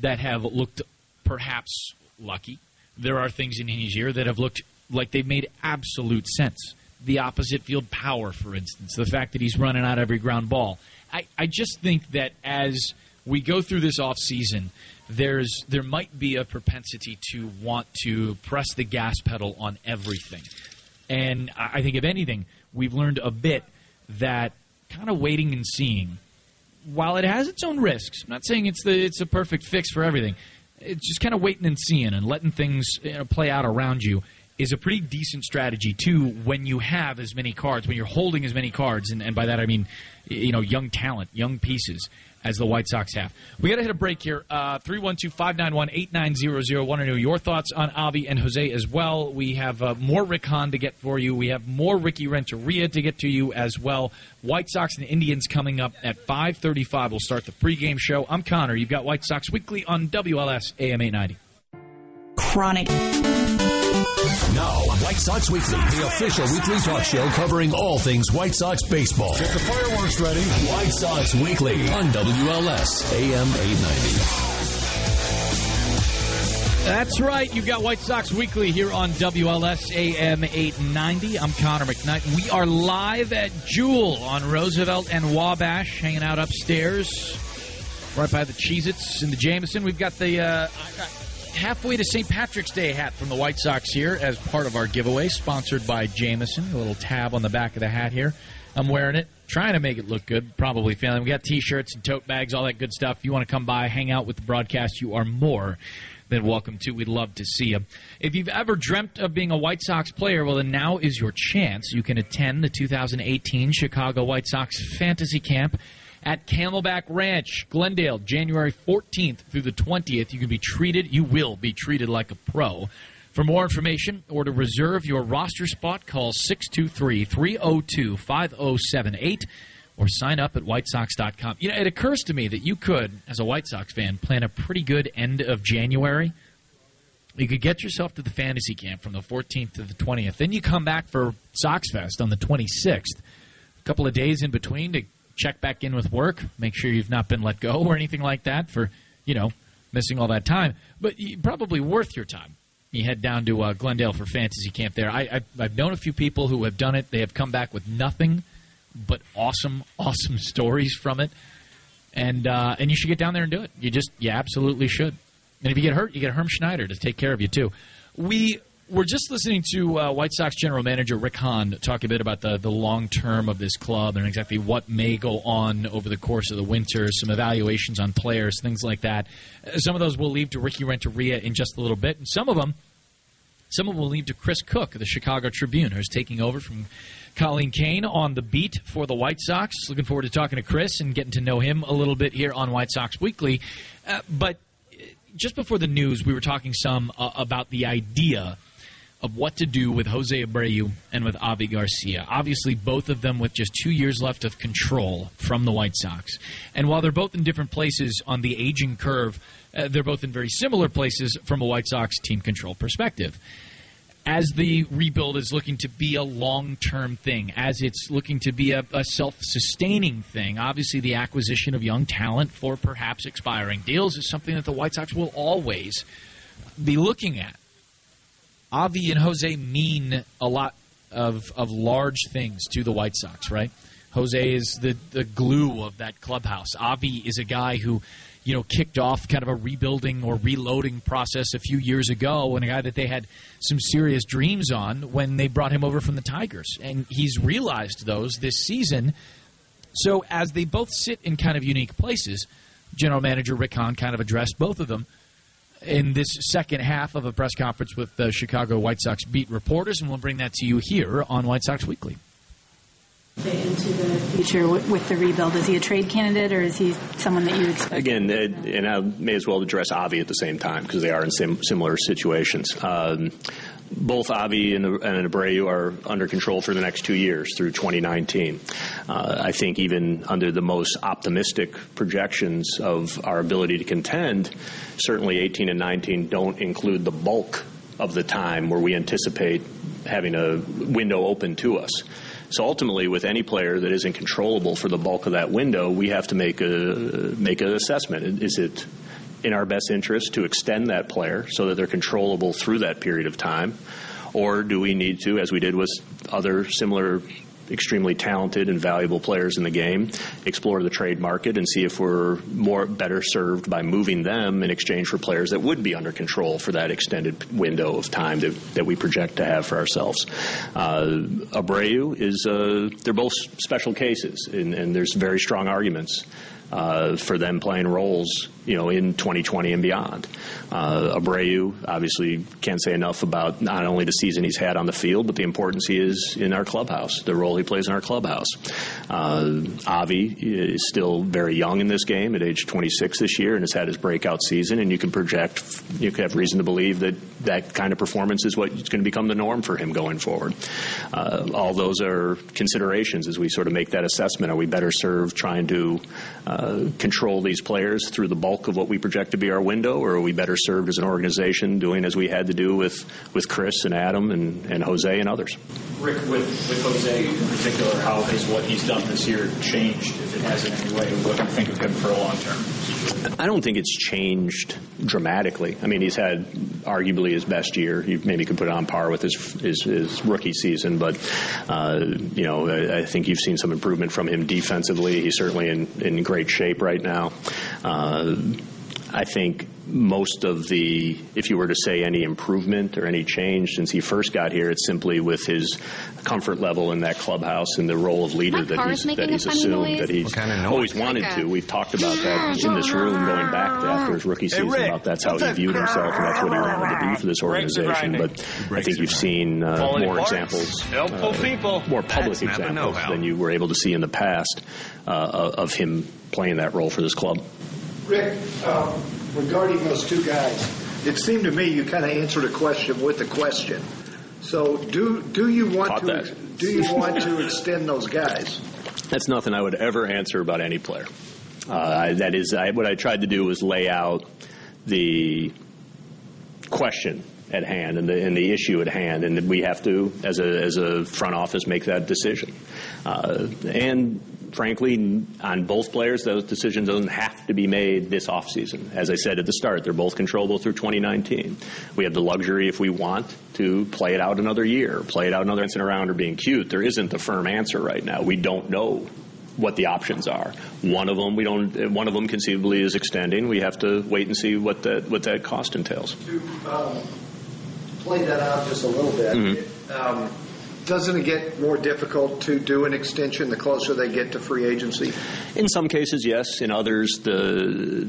that have looked perhaps lucky. There are things in his year that have looked like they've made absolute sense. The opposite field power, for instance, the fact that he's running out every ground ball. I, I just think that as we go through this off season, there's there might be a propensity to want to press the gas pedal on everything. And I think if anything, we've learned a bit that kind of waiting and seeing, while it has its own risks, I'm not saying it's the it's a perfect fix for everything. It's just kind of waiting and seeing and letting things you know, play out around you is a pretty decent strategy too when you have as many cards, when you're holding as many cards, and, and by that I mean you know young talent, young pieces as the White Sox have. We got to hit a break here. Uh, 312 591 8900. Want to know your thoughts on Avi and Jose as well. We have uh, more Rick Hahn to get for you. We have more Ricky Renteria to get to you as well. White Sox and Indians coming up at 535. We'll start the pregame show. I'm Connor. You've got White Sox Weekly on WLS AM 890. Chronic. Now, White Sox Weekly, the official weekly talk show covering all things White Sox baseball. Get the fireworks ready. White Sox Weekly on WLS AM 890. That's right. You've got White Sox Weekly here on WLS AM 890. I'm Connor McKnight. We are live at Jewel on Roosevelt and Wabash, hanging out upstairs, right by the Cheez Its and the Jameson. We've got the. Uh, halfway to St. Patrick's Day hat from the White Sox here as part of our giveaway, sponsored by Jameson. A little tab on the back of the hat here. I'm wearing it, trying to make it look good. Probably failing. We got T-shirts and tote bags, all that good stuff. If you want to come by, hang out with the broadcast, you are more than welcome to. We'd love to see you. If you've ever dreamt of being a White Sox player, well, then now is your chance. You can attend the 2018 Chicago White Sox Fantasy Camp at Camelback Ranch, Glendale, January 14th through the 20th. You can be treated, you will be treated like a pro. For more information or to reserve your roster spot, call 623 302 5078 or sign up at whitesox.com. You know, it occurs to me that you could, as a White Sox fan, plan a pretty good end of January. You could get yourself to the fantasy camp from the 14th to the 20th. Then you come back for Sox Fest on the 26th. A couple of days in between to check back in with work, make sure you've not been let go or anything like that for, you know, missing all that time. But probably worth your time. You head down to uh, Glendale for fantasy camp there. I, I, I've known a few people who have done it. They have come back with nothing but awesome, awesome stories from it. And uh, and you should get down there and do it. You just you absolutely should. And if you get hurt, you get Herm Schneider to take care of you too. We were just listening to uh, White Sox general manager Rick Hahn talk a bit about the, the long term of this club and exactly what may go on over the course of the winter, some evaluations on players, things like that. Some of those we'll leave to Ricky Renteria in just a little bit, and some of them, some of them will leave to Chris Kuc, the Chicago Tribune, who's taking over from Colleen Kane on the beat for the White Sox. Looking forward to talking to Chris and getting to know him a little bit here on White Sox Weekly. Uh, but just before the news, we were talking some uh, about the idea of what to do with Jose Abreu and with Avi Garcia. Obviously, both of them with just two years left of control from the White Sox. And while they're both in different places on the aging curve, uh, they're both in very similar places from a White Sox team control perspective. As the rebuild is looking to be a long term thing, as it's looking to be a, a self sustaining thing, obviously the acquisition of young talent for perhaps expiring deals is something that the White Sox will always be looking at. Avi and Jose mean a lot of of large things to the White Sox, right? Jose is the, the glue of that clubhouse. Avi is a guy who, you know, kicked off kind of a rebuilding or reloading process a few years ago, and a guy that they had some serious dreams on when they brought him over from the Tigers, and he's realized those this season. So as they both sit in kind of unique places, General Manager Rick Hahn kind of addressed both of them in this second half of a press conference with the Chicago White Sox beat reporters, and we'll bring that to you here on White Sox Weekly. Into the future with the rebuild, is he a trade candidate or is he someone that you expect? Again, and I may as well address Avi at the same time because they are in sim- similar situations. Um, both Avi and, and Abreu are under control for the next two years through 2019. Uh, I think even under the most optimistic projections of our ability to contend, certainly 18 and 19 don't include the bulk of the time where we anticipate having a window open to us. So ultimately, with any player that isn't controllable for the bulk of that window, we have to make a make an assessment. Is it in our best interest to extend that player so that they're controllable through that period of time? Or do we need to, as we did with other similar extremely talented and valuable players in the game, explore the trade market and see if we're more better served by moving them in exchange for players that would be under control for that extended window of time that, that we project to have for ourselves. Uh, Abreu is uh, they're both special cases, and, and there's very strong arguments uh, for them playing roles, you know, in 2020 and beyond. Uh, Abreu obviously can't say enough about not only the season he's had on the field, but the importance he is in our clubhouse, the role he plays in our clubhouse. Uh, Avi is still very young in this game at age 26 this year and has had his breakout season, and you can project, you can have reason to believe that that kind of performance is what's going to become the norm for him going forward. Uh, all those are considerations as we sort of make that assessment. Are we better served trying to uh, control these players through the bulk of what we project to be our window, or are we better served as an organization doing as we had to do with, with Chris and Adam and, and Jose and others? Rick, with, with Jose in particular, how has what he's done this year changed, if it has in any way, what do you think of him for a long term? I don't think it's changed dramatically. I mean, he's had arguably his best year. You maybe could put it on par with his his, his rookie season, but uh, you know, I, I, think you've seen some improvement from him defensively. He's certainly in, in great shape right now. Uh, I think most of the, if you were to say any improvement or any change since he first got here, it's simply with his comfort level in that clubhouse and the role of leader that he's, that he's assumed, noise? that he's kind of always wanted like to. We've talked about that in this room going back after his rookie season hey, about that's how he viewed himself and that's what he wanted to be for this organization. But I think you've seen uh, more examples, uh, more public examples than you were able to see in the past uh, of him playing that role for this club. Rick, um, regarding those two guys, it seemed to me you kind of answered a question with a question. So, do do you want Caught to that. do you want to extend those guys? That's nothing I would ever answer about any player. Uh, that is, I, what I tried to do was lay out the question at hand and the, and the issue at hand, and that we have to, as a as a front office, make that decision. Uh, and frankly, on both players, those decisions don't have to be made this offseason. As I said at the start, they're both controllable through 2019. We have the luxury, if we want, to play it out another year, play it out another dancing around or being cute. There isn't a firm answer right now. We don't know what the options are. One of them we don't. One of them conceivably is extending. We have to wait and see what that what that cost entails. To um, play that out just a little bit, Mhm. um, doesn't it get more difficult to do an extension the closer they get to free agency? In some cases, yes. In others, the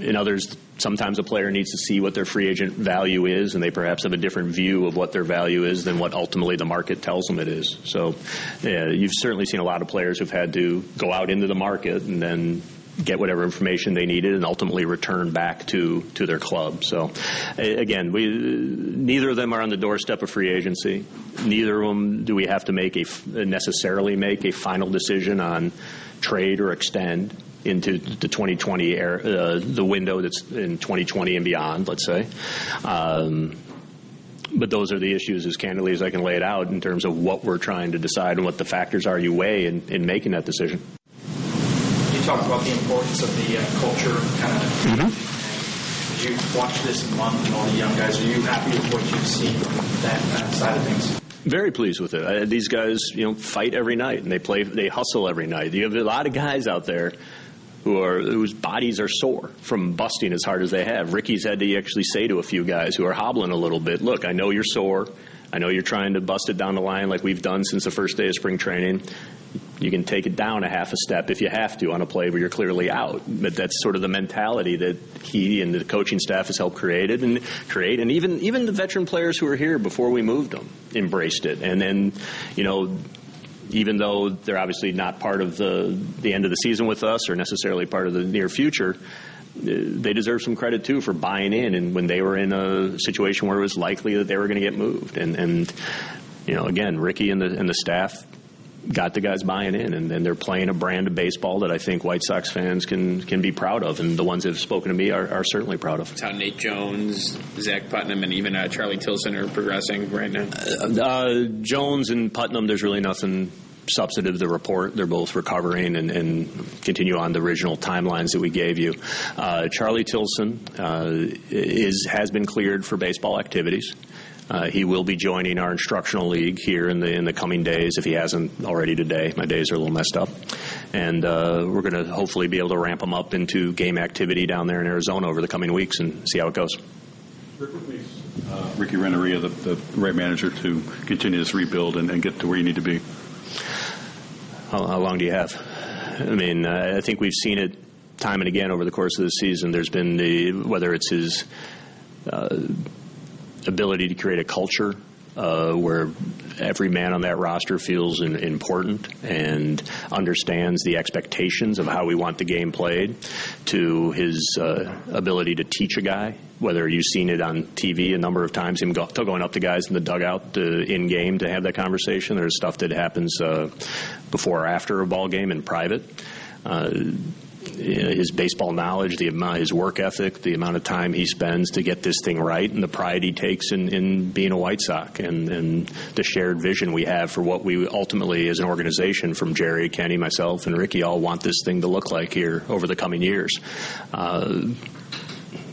in others, sometimes a player needs to see what their free agent value is, and they perhaps have a different view of what their value is than what ultimately the market tells them it is. So, yeah, you've certainly seen a lot of players who've had to go out into the market and then get whatever information they needed and ultimately return back to to their club. So, again, we neither of them are on the doorstep of free agency. Neither of them do we have to make a necessarily make a final decision on trade or extend into the 2020 era, uh, the window that's in 2020 and beyond. Let's say. Um, but those are the issues as candidly as I can lay it out in terms of what we're trying to decide and what the factors are you weigh in, in making that decision. Talked about the importance of the uh, culture kind of. As you watch this month and all the young guys, are you happy with what you've seen from that uh, side of things? Very pleased with it. Uh, these guys, you know, fight every night and they play, they hustle every night. You have a lot of guys out there who are whose bodies are sore from busting as hard as they have. Ricky's had to actually say to a few guys who are hobbling a little bit, "Look, I know you're sore. I know you're trying to bust it down the line like we've done since the first day of spring training. You can take it down a half a step if you have to on a play where you're clearly out. But that's sort of the mentality that he and the coaching staff has helped create it and create. And even even the veteran players who were here before we moved them embraced it. And then, you know, even though they're obviously not part of the the end of the season with us or necessarily part of the near future. They deserve some credit too for buying in, and when they were in a situation where it was likely that they were going to get moved, and and you know again, Ricky and the and the staff got the guys buying in, and, and they're playing a brand of baseball that I think White Sox fans can can be proud of, and the ones that have spoken to me are, are certainly proud of. It's how Nate Jones, Zach Putnam, and even uh, Charlie Tilson are progressing right now. Uh, Jones and Putnam, there's really nothing substantive to report. They're both recovering and, and continue on the original timelines that we gave you. Uh, Charlie Tilson uh, is has been cleared for baseball activities. Uh, he will be joining our instructional league here in the in the coming days if he hasn't already today. My days are a little messed up, and uh, we're going to hopefully be able to ramp him up into game activity down there in Arizona over the coming weeks and see how it goes. Uh, Ricky Renteria, the, the right manager, to continue this rebuild and, and get to where you need to be? How, how long do you have? I mean, uh, I think we've seen it time and again over the course of the season. There's been the whether it's his uh, ability to create a culture uh, where every man on that roster feels in, important and understands the expectations of how we want the game played, to his uh, ability to teach a guy. Whether you've seen it on TV a number of times, him go, going up to guys in the dugout uh, in game to have that conversation. There's stuff that happens uh, before or after a ball game in private. His baseball knowledge, the amount, his work ethic, the amount of time he spends to get this thing right, and the pride he takes in, in being a White Sox, and, and the shared vision we have for what we ultimately, as an organization, from Jerry, Kenny, myself, and Ricky, all want this thing to look like here over the coming years. Uh,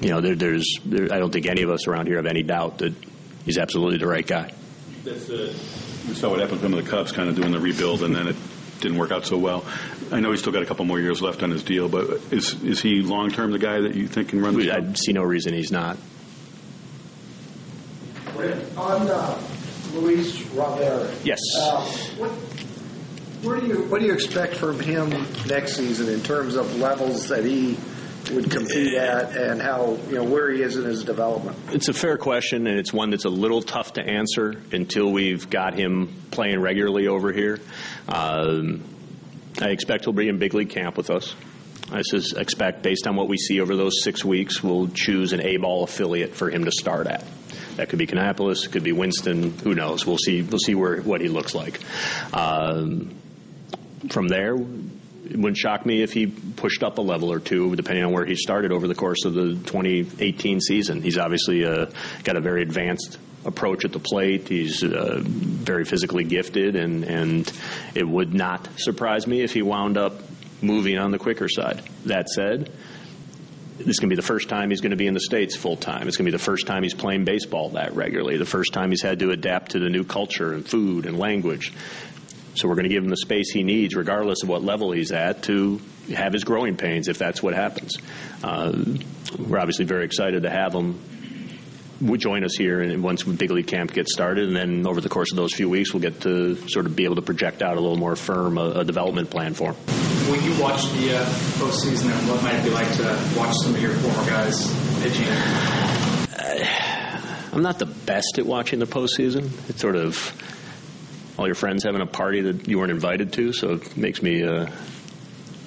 you know, there, there's, there, I don't think any of us around here have any doubt that he's absolutely the right guy. That's uh, we saw what happened to him the Cubs, kind of doing the rebuild, and then it didn't work out so well. I know he's still got a couple more years left on his deal, but is is he long term the guy that you think can run? The I see no reason he's not. On uh, Luis Robert. Yes. Uh, what, where do you what do you expect from him next season in terms of levels that he would compete at, and how you know where he is in his development? It's a fair question, and it's one that's a little tough to answer until we've got him playing regularly over here. Um, I expect he'll be in big league camp with us. I sus- expect, based on what we see over those six weeks, we'll choose an A ball affiliate for him to start at. That could be Kannapolis, it could be Winston. Who knows? We'll see. We'll see where what he looks like. Um, from there, it wouldn't shock me if he pushed up a level or two, depending on where he started over the course of the 2018 season. He's obviously uh, got a very advanced approach at the plate. He's uh, very physically gifted, and, and it would not surprise me if he wound up moving on the quicker side. That said, this is going to be the first time he's going to be in the States full time. It's going to be the first time he's playing baseball that regularly, the first time he's had to adapt to the new culture and food and language. So we're going to give him the space he needs, regardless of what level he's at, to have his growing pains if that's what happens. Uh, we're obviously very excited to have him would join us here and once big league camp gets started and then over the course of those few weeks we'll get to sort of be able to project out a little more firm a, a development plan for him. When you watch the uh, postseason and what might it be like to watch some of your former guys pitching uh, I'm not the best at watching the postseason. It's sort of all your friends having a party that you weren't invited to so it makes me uh,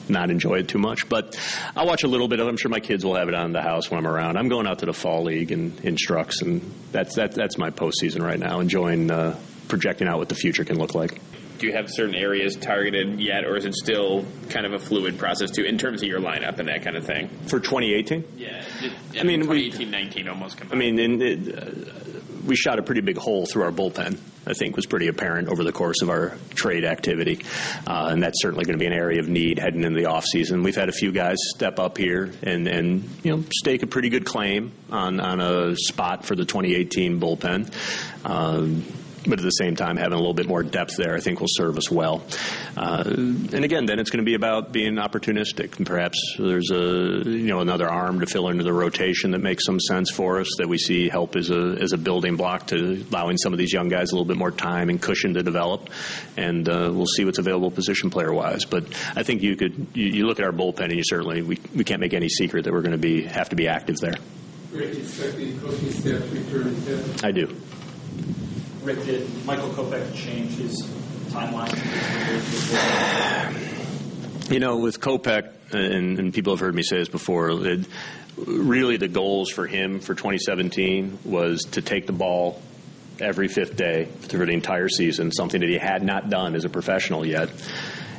not enjoy it too much. But I'll watch a little bit of it. I'm sure my kids will have it on the house when I'm around. I'm going out to the fall league and instructs, and that's that, that's my postseason right now. Enjoying uh, projecting out what the future can look like. Do you have certain areas targeted yet, or is it still kind of a fluid process too, in terms of your lineup and that kind of thing? For 2018? Yeah, I mean, 2018, 19 almost. Combined. I mean, in, it, uh, we shot a pretty big hole through our bullpen. I think was pretty apparent over the course of our trade activity, uh, and that's certainly going to be an area of need heading into the off season. We've had a few guys step up here and and you know stake a pretty good claim on on a spot for the 2018 bullpen. Um, but at the same time, having a little bit more depth there, I think, will serve us well. Uh, and again, then it's going to be about being opportunistic. And perhaps there's a you know another arm to fill into the rotation that makes some sense for us that we see help as a as a building block to allowing some of these young guys a little bit more time and cushion to develop. And uh, we'll see what's available position player wise. But I think you could you, you look at our bullpen and you certainly we, we can't make any secret that we're going to be have to be active there. Rick, you expect the coaching staff to return? I do. Rick, did Michael Kopech change his timeline? You know, with Kopech, and, and, people have heard me say this before, it, really the goals for him for 2017 was to take the ball every fifth day through the entire season, something that he had not done as a professional yet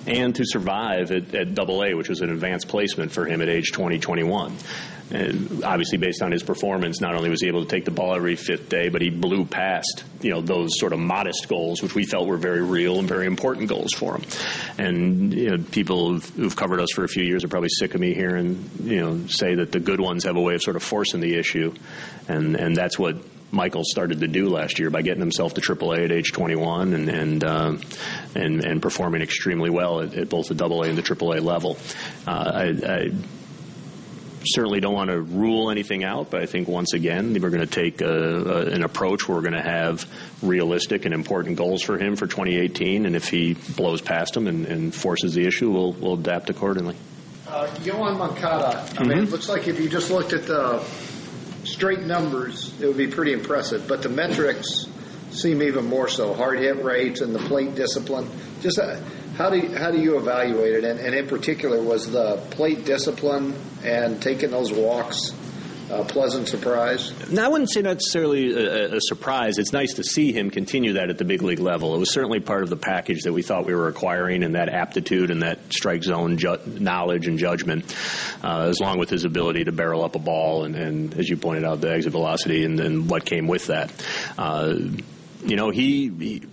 and to survive at, at Double A, which was an advanced placement for him at age 20, 21. And obviously, based on his performance, not only was he able to take the ball every fifth day, but he blew past you know those sort of modest goals, which we felt were very real and very important goals for him. And you know, people who've, who've covered us for a few years are probably sick of me hearing you know say that the good ones have a way of sort of forcing the issue, and and that's what Michael started to do last year by getting himself to AAA at age 21 and and uh, and, and, performing extremely well at, at, both the AA and the AAA level. Uh, I, I, certainly don't want to rule anything out, but I think once again we're going to take a, a, an approach where we're going to have realistic and important goals for him for 2018, and if he blows past them and, and forces the issue, we'll, we'll adapt accordingly. Uh, Moncada, I mean, mm-hmm. it looks like if you just looked at the straight numbers, it would be pretty impressive. But the metrics seem even more so. Hard hit rates and the plate discipline. Just uh, how do you, how do you evaluate it? And, and in particular, was the plate discipline and taking those walks a pleasant surprise? Now, I wouldn't say necessarily a, a, surprise. It's nice to see him continue that at the big league level. It was certainly part of the package that we thought we were acquiring, and that aptitude and that strike zone ju- knowledge and judgment, uh, as long with his ability to barrel up a ball and, and as you pointed out, the exit velocity and, and what came with that. Uh, you know, he, he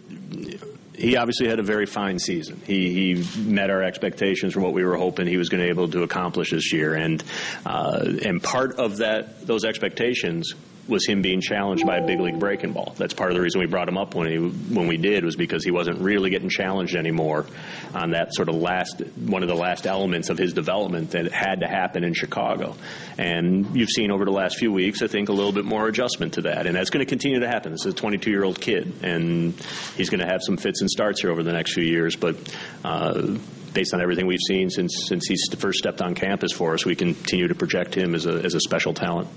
he obviously had a very fine season. He, he met our expectations for what we were hoping he was going to be able to accomplish this year, and uh, and part of that those expectations was him being challenged by a big league breaking ball. That's part of the reason we brought him up when he when we did was because he wasn't really getting challenged anymore on that sort of last one of the last elements of his development that had to happen in Chicago. And you've seen over the last few weeks, I think, a little bit more adjustment to that, and that's going to continue to happen. This is a 22 year old kid, and he's going to have some fits and starts here over the next few years, but. Uh, based on everything we've seen since since he's first stepped on campus for us, we continue to project him as a as a special talent.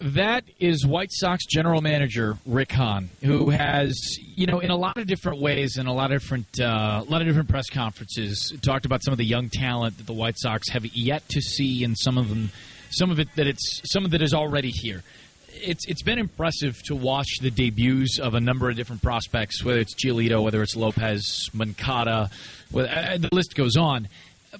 That is White Sox general manager Rick Hahn, who has, you know, in a lot of different ways, in a lot of different, uh, a lot of different press conferences, talked about some of the young talent that the White Sox have yet to see, and some of them, some of it that it's, some of that is already here. It's it's been impressive to watch the debuts of a number of different prospects, whether it's Giolito, whether it's Lopez, Moncada, whether, uh, the list goes on.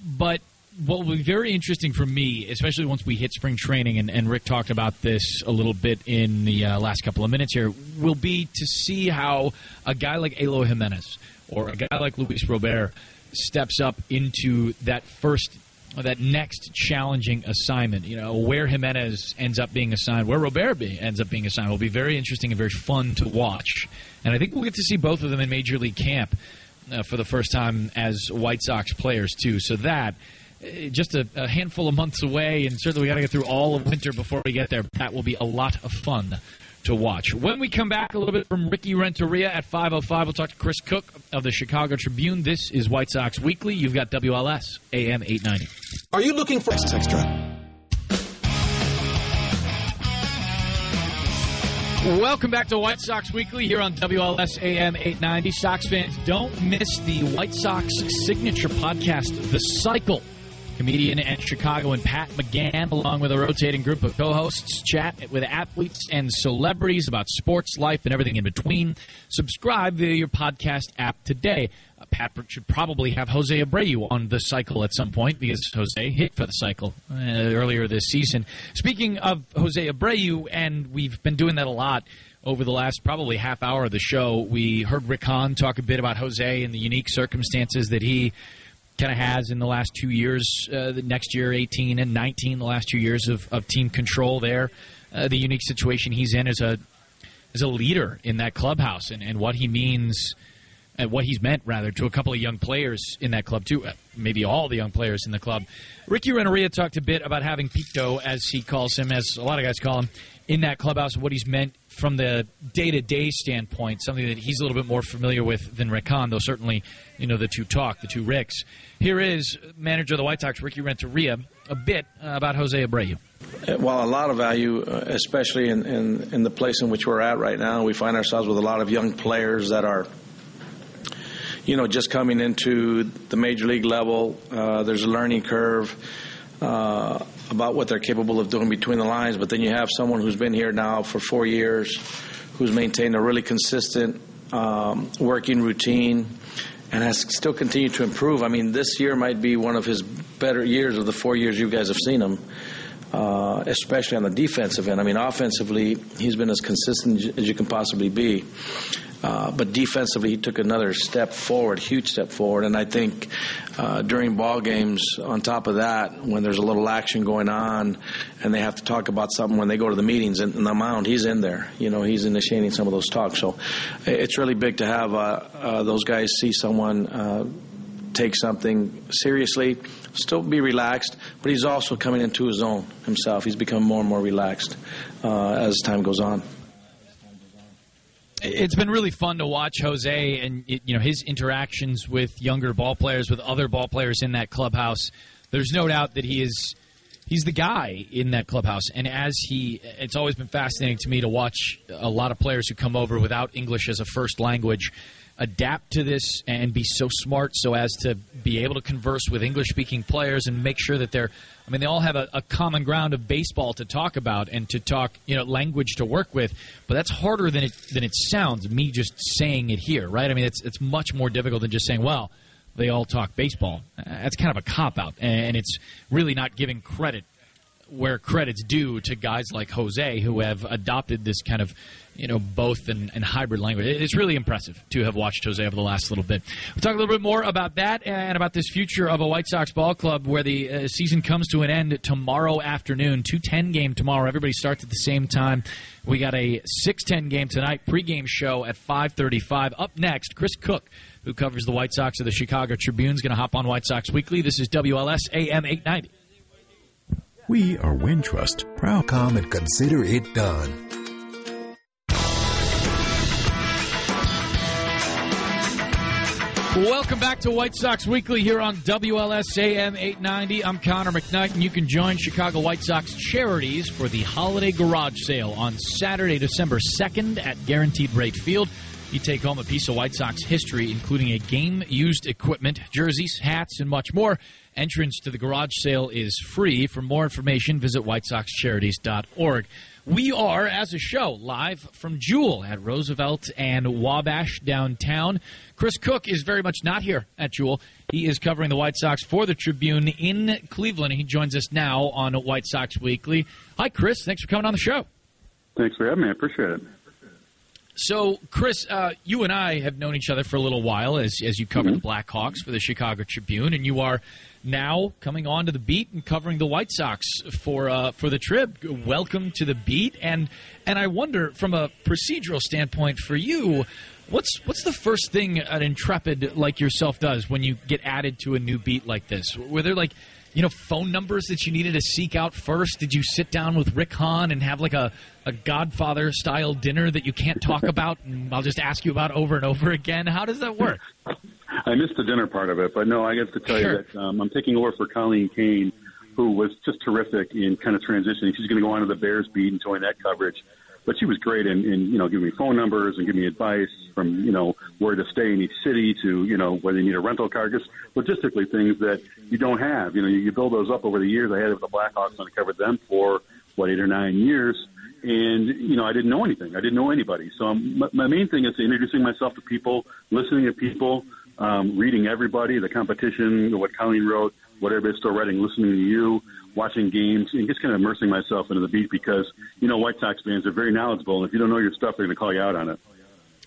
But what will be very interesting for me, especially once we hit spring training, and, and Rick talked about this a little bit in the uh, last couple of minutes here, will be to see how a guy like Eloy Jimenez or a guy like Luis Robert steps up into that first that next challenging assignment. You know, where Jimenez ends up being assigned, where Robert be, ends up being assigned, will be very interesting and very fun to watch. And I think we'll get to see both of them in Major League Camp uh, for the first time as White Sox players, too. So that. Uh, Just a, a handful of months away, and certainly we got to get through all of winter before we get there. That will be a lot of fun to watch. When we come back, a little bit from Ricky Renteria at 5:05, we'll talk to Chris Kuc of the Chicago Tribune. This is White Sox Weekly. You've got WLS AM 890. Are you looking for extra? Welcome back to White Sox Weekly here on WLS AM 890. Sox fans, don't miss the White Sox signature podcast, The Cycle. Comedian and Chicagoan Pat McGann, along with a rotating group of co hosts, chat with athletes and celebrities about sports, life, and everything in between. Subscribe via your podcast app today. Uh, Pat should probably have Jose Abreu on the cycle at some point because Jose hit for the cycle uh, earlier this season. Speaking of Jose Abreu, and we've been doing that a lot over the last probably half hour of the show, we heard Rick Hahn talk a bit about Jose and the unique circumstances that he kind of has in the last two years, uh, the next year 18 and 19, the last two years of, of team control there, uh, the unique situation he's in as a as a leader in that clubhouse and, and what he means and what he's meant rather to a couple of young players in that club too, uh, maybe all the young players in the club. Ricky Renteria talked a bit about having Pito, as he calls him, as a lot of guys call him, in that clubhouse, what he's meant from the day to day standpoint, something that he's a little bit more familiar with than Rick Hahn, though certainly, you know, the two talk, the two Ricks. Here is manager of the White Sox, Ricky Renteria, a bit uh, about Jose Abreu. Well, a lot of value, uh, especially in, in, in the place in which we're at right now. We find ourselves with a lot of young players that are, you know, just coming into the major league level. Uh, there's a learning curve uh, about what they're capable of doing between the lines, but then you have someone who's been here now for four years, who's maintained a really consistent um, working routine and has still continued to improve. I mean, this year might be one of his better years of the four years you guys have seen him, uh, especially on the defensive end. I mean, offensively, he's been as consistent as you can possibly be. Uh, but defensively, he took another step forward, huge step forward. And I think uh, during ball games, on top of that, when there's a little action going on, and they have to talk about something when they go to the meetings in, in the mound, he's in there. You know, he's initiating some of those talks. So it's really big to have uh, uh, those guys see someone uh, take something seriously, still be relaxed, but he's also coming into his own himself. He's become more and more relaxed uh, as time goes on it's been really fun to watch Jose and you know his interactions with younger ball players, with other ball players in that clubhouse. There's no doubt that he is he's the guy in that clubhouse, and as he, it's always been fascinating to me to watch a lot of players who come over without English as a first language adapt to this and be so smart so as to be able to converse with English speaking players and make sure that they're I mean they all have a, a, common ground of baseball to talk about and to talk you know language to work with. But that's harder than it than it sounds me just saying it here right? I mean it's it's much more difficult than just saying well they all talk baseball. That's kind of a cop out and it's really not giving credit where credit's due to guys like Jose who have adopted this kind of you know, both and, and hybrid language. It's really impressive to have watched Jose over the last little bit. We'll talk a little bit more about that and about this future of a White Sox ball club where the uh, season comes to an end tomorrow afternoon. 210 game tomorrow. Everybody starts at the same time. We got a 610 game tonight, pregame show at 535. Up next, Chris Kuc who covers the White Sox of the Chicago Tribune, is going to hop on White Sox Weekly. This is WLS AM 890. We are Wintrust, proud come and consider it done. Welcome back to White Sox Weekly here on WLS AM 890. I'm Connor McKnight, and you can join Chicago White Sox charities for the holiday garage sale on Saturday, December 2nd at Guaranteed Rate Field. You take home a piece of White Sox history, including a game used equipment, jerseys, hats, and much more. Entrance to the garage sale is free. For more information, visit WhiteSoxCharities.org. We are, as a show, live from Jewel at Roosevelt and Wabash downtown. Chris Kuc is very much not here at Jewel. He is covering the White Sox for the Tribune in Cleveland. He joins us now on White Sox Weekly. Hi, Chris. Thanks for coming on the show. Thanks for having me. I appreciate it. So, Chris, uh, you and I have known each other for a little while as as you cover mm-hmm. the Blackhawks for the Chicago Tribune, and you are now coming on to the beat and covering the White Sox for uh, for the Trib. Welcome to the beat, and and I wonder from a procedural standpoint for you, what's what's the first thing an intrepid like yourself does when you get added to a new beat like this? Were there like you know, phone numbers that you needed to seek out first? Did you sit down with Rick Hahn and have like a, a Godfather style dinner that you can't talk about and I'll just ask you about over and over again? How does that work? I missed the dinner part of it, but no, I have to tell sure. you that um, I'm taking over for Colleen Kane, who was just terrific in kind of transitioning. She's going to go on to the Bears beat and join that coverage but she was great in, in you know giving me phone numbers and giving me advice from you know where to stay in each city to you know whether you need a rental car, just logistically things that you don't have. You know, you, you build those up over the years. I had it with the Blackhawks and I covered them for what eight or nine years, and you know I didn't know anything. I didn't know anybody. So my, my main thing is introducing myself to people, listening to people, um, reading everybody, the competition, what Colleen wrote, what everybody's still writing, listening to you watching games and just kind of immersing myself into the beat because you know White Sox fans are very knowledgeable, and if you don't know your stuff, they're going to call you out on it.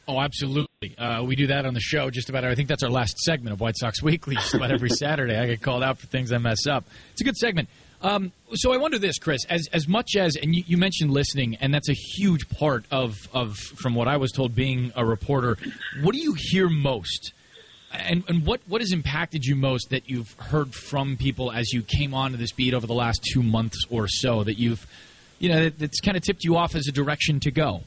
Oh, absolutely. Uh, we do that on the show just about. I think that's our last segment of White Sox Weekly. Just about every Saturday, I get called out for things I mess up. It's a good segment. Um, so I wonder this, Chris, as as much as and you, you, mentioned listening, and that's a huge part of of from what I was told being a reporter. What do you hear most? And, and what, what has impacted you most that you've heard from people as you came onto this beat over the last two months or so that you've, you know, that, that's kind of tipped you off as a direction to go?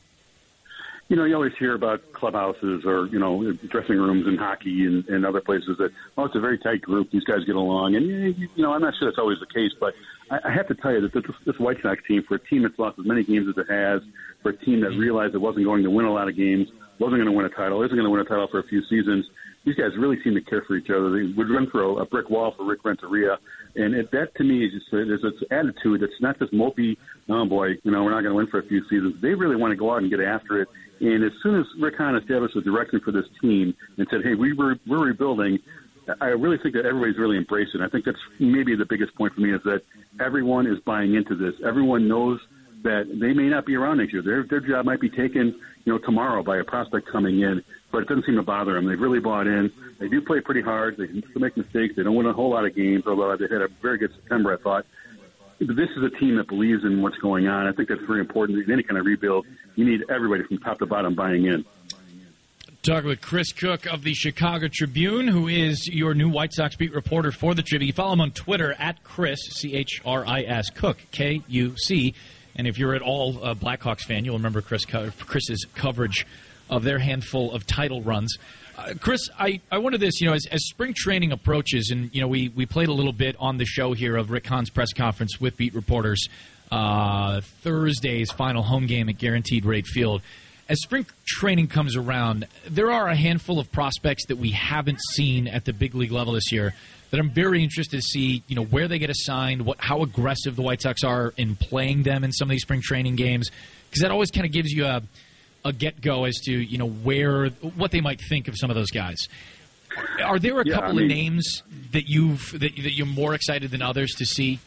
You know, you always hear about clubhouses or, you know, dressing rooms in hockey and, and other places that, oh, it's a very tight group. These guys get along. And, eh, you know, I'm not sure that's always the case, but I, I have to tell you that this, this White Sox team, for a team that's lost as many games as it has, for a team that realized it wasn't going to win a lot of games, wasn't going to win a title, isn't going to win a title for a few seasons, these guys really seem to care for each other. They would run through a brick wall for Rick Renteria, and it, that to me is just there's this attitude that's not just mopey. Oh boy, you know we're not going to win for a few seasons. They really want to go out and get after it. And as soon as Rick Hahn established a direction for this team and said, "Hey, we were we're rebuilding," I really think that everybody's really embraced it. I think that's maybe the biggest point for me is that everyone is buying into this. Everyone knows that they may not be around next year. Their their job might be taken, you know, tomorrow by a prospect coming in but it doesn't seem to bother them. They've really bought in. They do play pretty hard. They still make mistakes. They don't win a whole lot of games, although they had a very good September, I thought. This is a team that believes in what's going on. I think that's very important. In any kind of rebuild, you need everybody from top to bottom buying in. Talking with Chris Kuc of the Chicago Tribune, who is your new White Sox beat reporter for the Tribune. You follow him on Twitter at Chris, C H R I S, Kuc, K U C. And if you're at all a Blackhawks fan, you'll remember Chris Chris's coverage of their handful of title runs. Uh, Chris, I, I wonder this, you know, as, as spring training approaches, and, you know, we, we played a little bit on the show here of Rick Hahn's press conference with beat reporters uh, Thursday's final home game at Guaranteed Rate Field. As spring training comes around, there are a handful of prospects that we haven't seen at the big league level this year that I'm very interested to see, you know, where they get assigned, what how aggressive the White Sox are in playing them in some of these spring training games, because that always kind of gives you a – a get go as to you know where what they might think of some of those guys. Are there a yeah, couple I mean, of names that you've that, that you're more excited than others to see?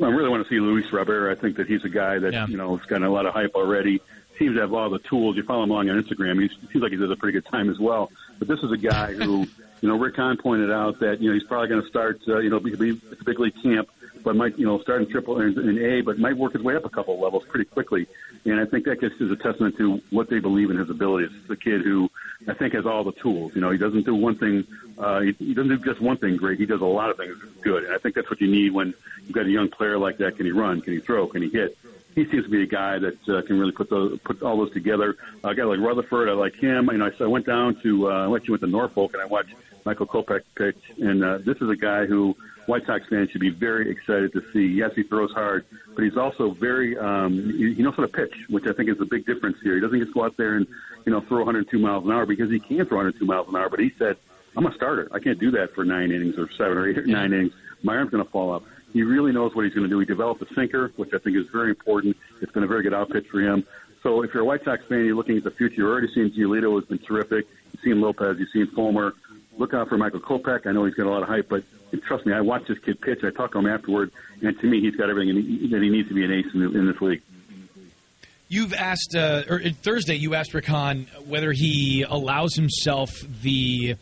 I really want to see Luis Robert. I think that he's a guy that yeah. you know has gotten a lot of hype already. Seems to have all the tools. You follow him along on Instagram. He seems like he does a pretty good time as well. But this is a guy who, you know, Rick Hahn pointed out that you know he's probably going to start. Uh, you know, be, at the big league camp but might you know start in triple in, in A, but might work his way up a couple levels pretty quickly. And I think that just is a testament to what they believe in his abilities. A kid who I think has all the tools. You know, he doesn't do one thing. Uh, he, he doesn't do just one thing great. He does a lot of things good. And I think that's what you need when you've got a young player like that. Can he run? Can he throw? Can he hit? he seems to be a guy that uh, can really put those put all those together. A guy like Rutherford, I like him. You know, I, so I went down to uh, I actually went to Norfolk and I watched Michael Kopech pitch, and uh, this is a guy who White Sox fans should be very excited to see. Yes, he throws hard, but he's also very um, he, he knows how to pitch, which I think is the big difference here. He doesn't just go out there and you know throw 102 miles an hour because he can throw 102 miles an hour, but he said, "I'm a starter. I can't do that for nine innings or seven or eight or nine innings. My arm's going to fall off." He really knows what he's going to do. He developed a sinker, which I think is very important. It's been a very good outpitch for him. So if you're a White Sox fan, you're looking at the future. You're already seeing Giolito has been terrific. You've seen Lopez. You've seen Fulmer. Look out for Michael Kopech. I know he's got a lot of hype, but trust me, I watched this kid pitch. I talked to him afterward, and to me, he's got everything that he needs to be an ace in, in this league. You've asked, uh, or Thursday, you asked Rick Hahn whether he allows himself the,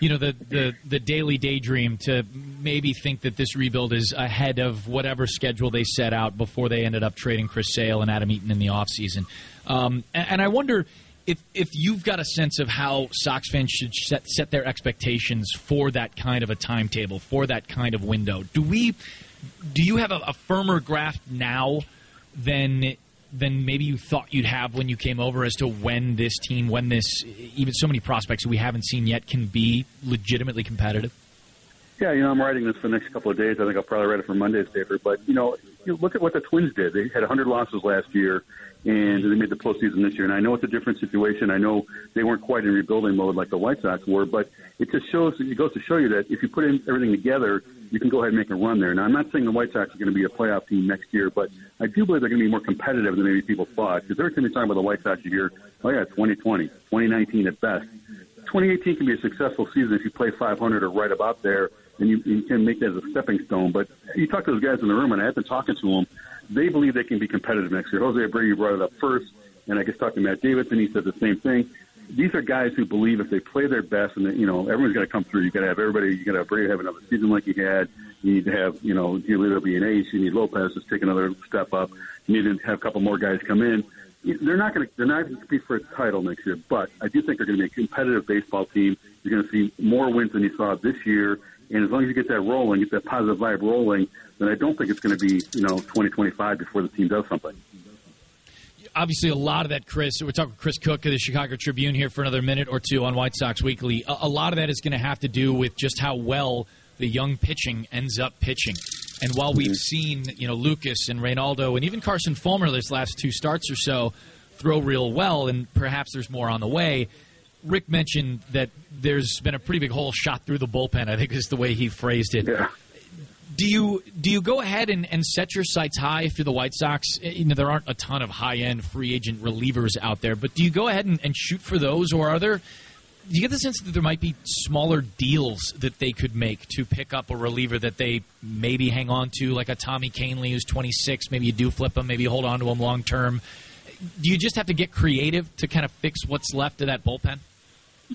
you know, the, the, the daily daydream to maybe think that this rebuild is ahead of whatever schedule they set out before they ended up trading Chris Sale and Adam Eaton in the offseason. Um, and, and I wonder if if you've got a sense of how Sox fans should set set their expectations for that kind of a timetable, for that kind of window. Do we? Do you have a, a firmer grasp now than than maybe you thought you'd have when you came over as to when this team, when this, even so many prospects we haven't seen yet, can be legitimately competitive? Yeah, you know, I'm writing this for the next couple of days. I think I'll probably write it for Monday's paper. But, you know, you look at what the Twins did. They had 100 losses last year, and they made the postseason this year. And I know it's a different situation. I know they weren't quite in rebuilding mode like the White Sox were, but it just shows, it goes to show you that if you put in everything together, you can go ahead and make a run there. Now, I'm not saying the White Sox are going to be a playoff team next year, but I do believe they're going to be more competitive than maybe people thought. Because every time you talk about the White Sox, you oh, yeah, 2020, 2019 at best. 2018 can be a successful season if you play 500 or right about there, and you, you can make that as a stepping stone. But you talk to those guys in the room, and I've been talking to them. They believe they can be competitive next year. Jose Abreu brought it up first, and I guess talking to Matt Davidson, he said the same thing these are guys who believe if they play their best, and you know everyone's got to come through. You got to have everybody. You got to have Brady have another season like he had. You need to have you know Giolito be an ace. You need Lopez to take another step up. You need to have a couple more guys come in. They're not going to they're not going to compete for a title next year, but I do think they're going to be a competitive baseball team. You're going to see more wins than you saw this year, and as long as you get that rolling, get that positive vibe rolling, then I don't think it's going to be you know 2025 before the team does something obviously a lot of that, Chris. We're talking with Chris Kuc of the Chicago Tribune here for another minute or two on White Sox Weekly. A, a lot of that is going to have to do with just how well the young pitching ends up pitching. And while we've mm-hmm. seen, you know, Lucas and Reynaldo and even Carson Fulmer this last two starts or so throw real well, and perhaps there's more on the way. Rick mentioned that there's been a pretty big hole shot through the bullpen. I think is the way he phrased it. Yeah do you do you go ahead and, and set your sights high if you're the White Sox? Eh, you know there aren't a ton of high end free agent relievers out there, but do you go ahead and, and shoot for those, or are there? Do you get the sense that there might be smaller deals that they could make to pick up a reliever that they maybe hang on to, like a Tommy Kahnle who's 26? Maybe you do flip him, maybe you hold on to him long term. Do you just have to get creative to kind of fix what's left of that bullpen?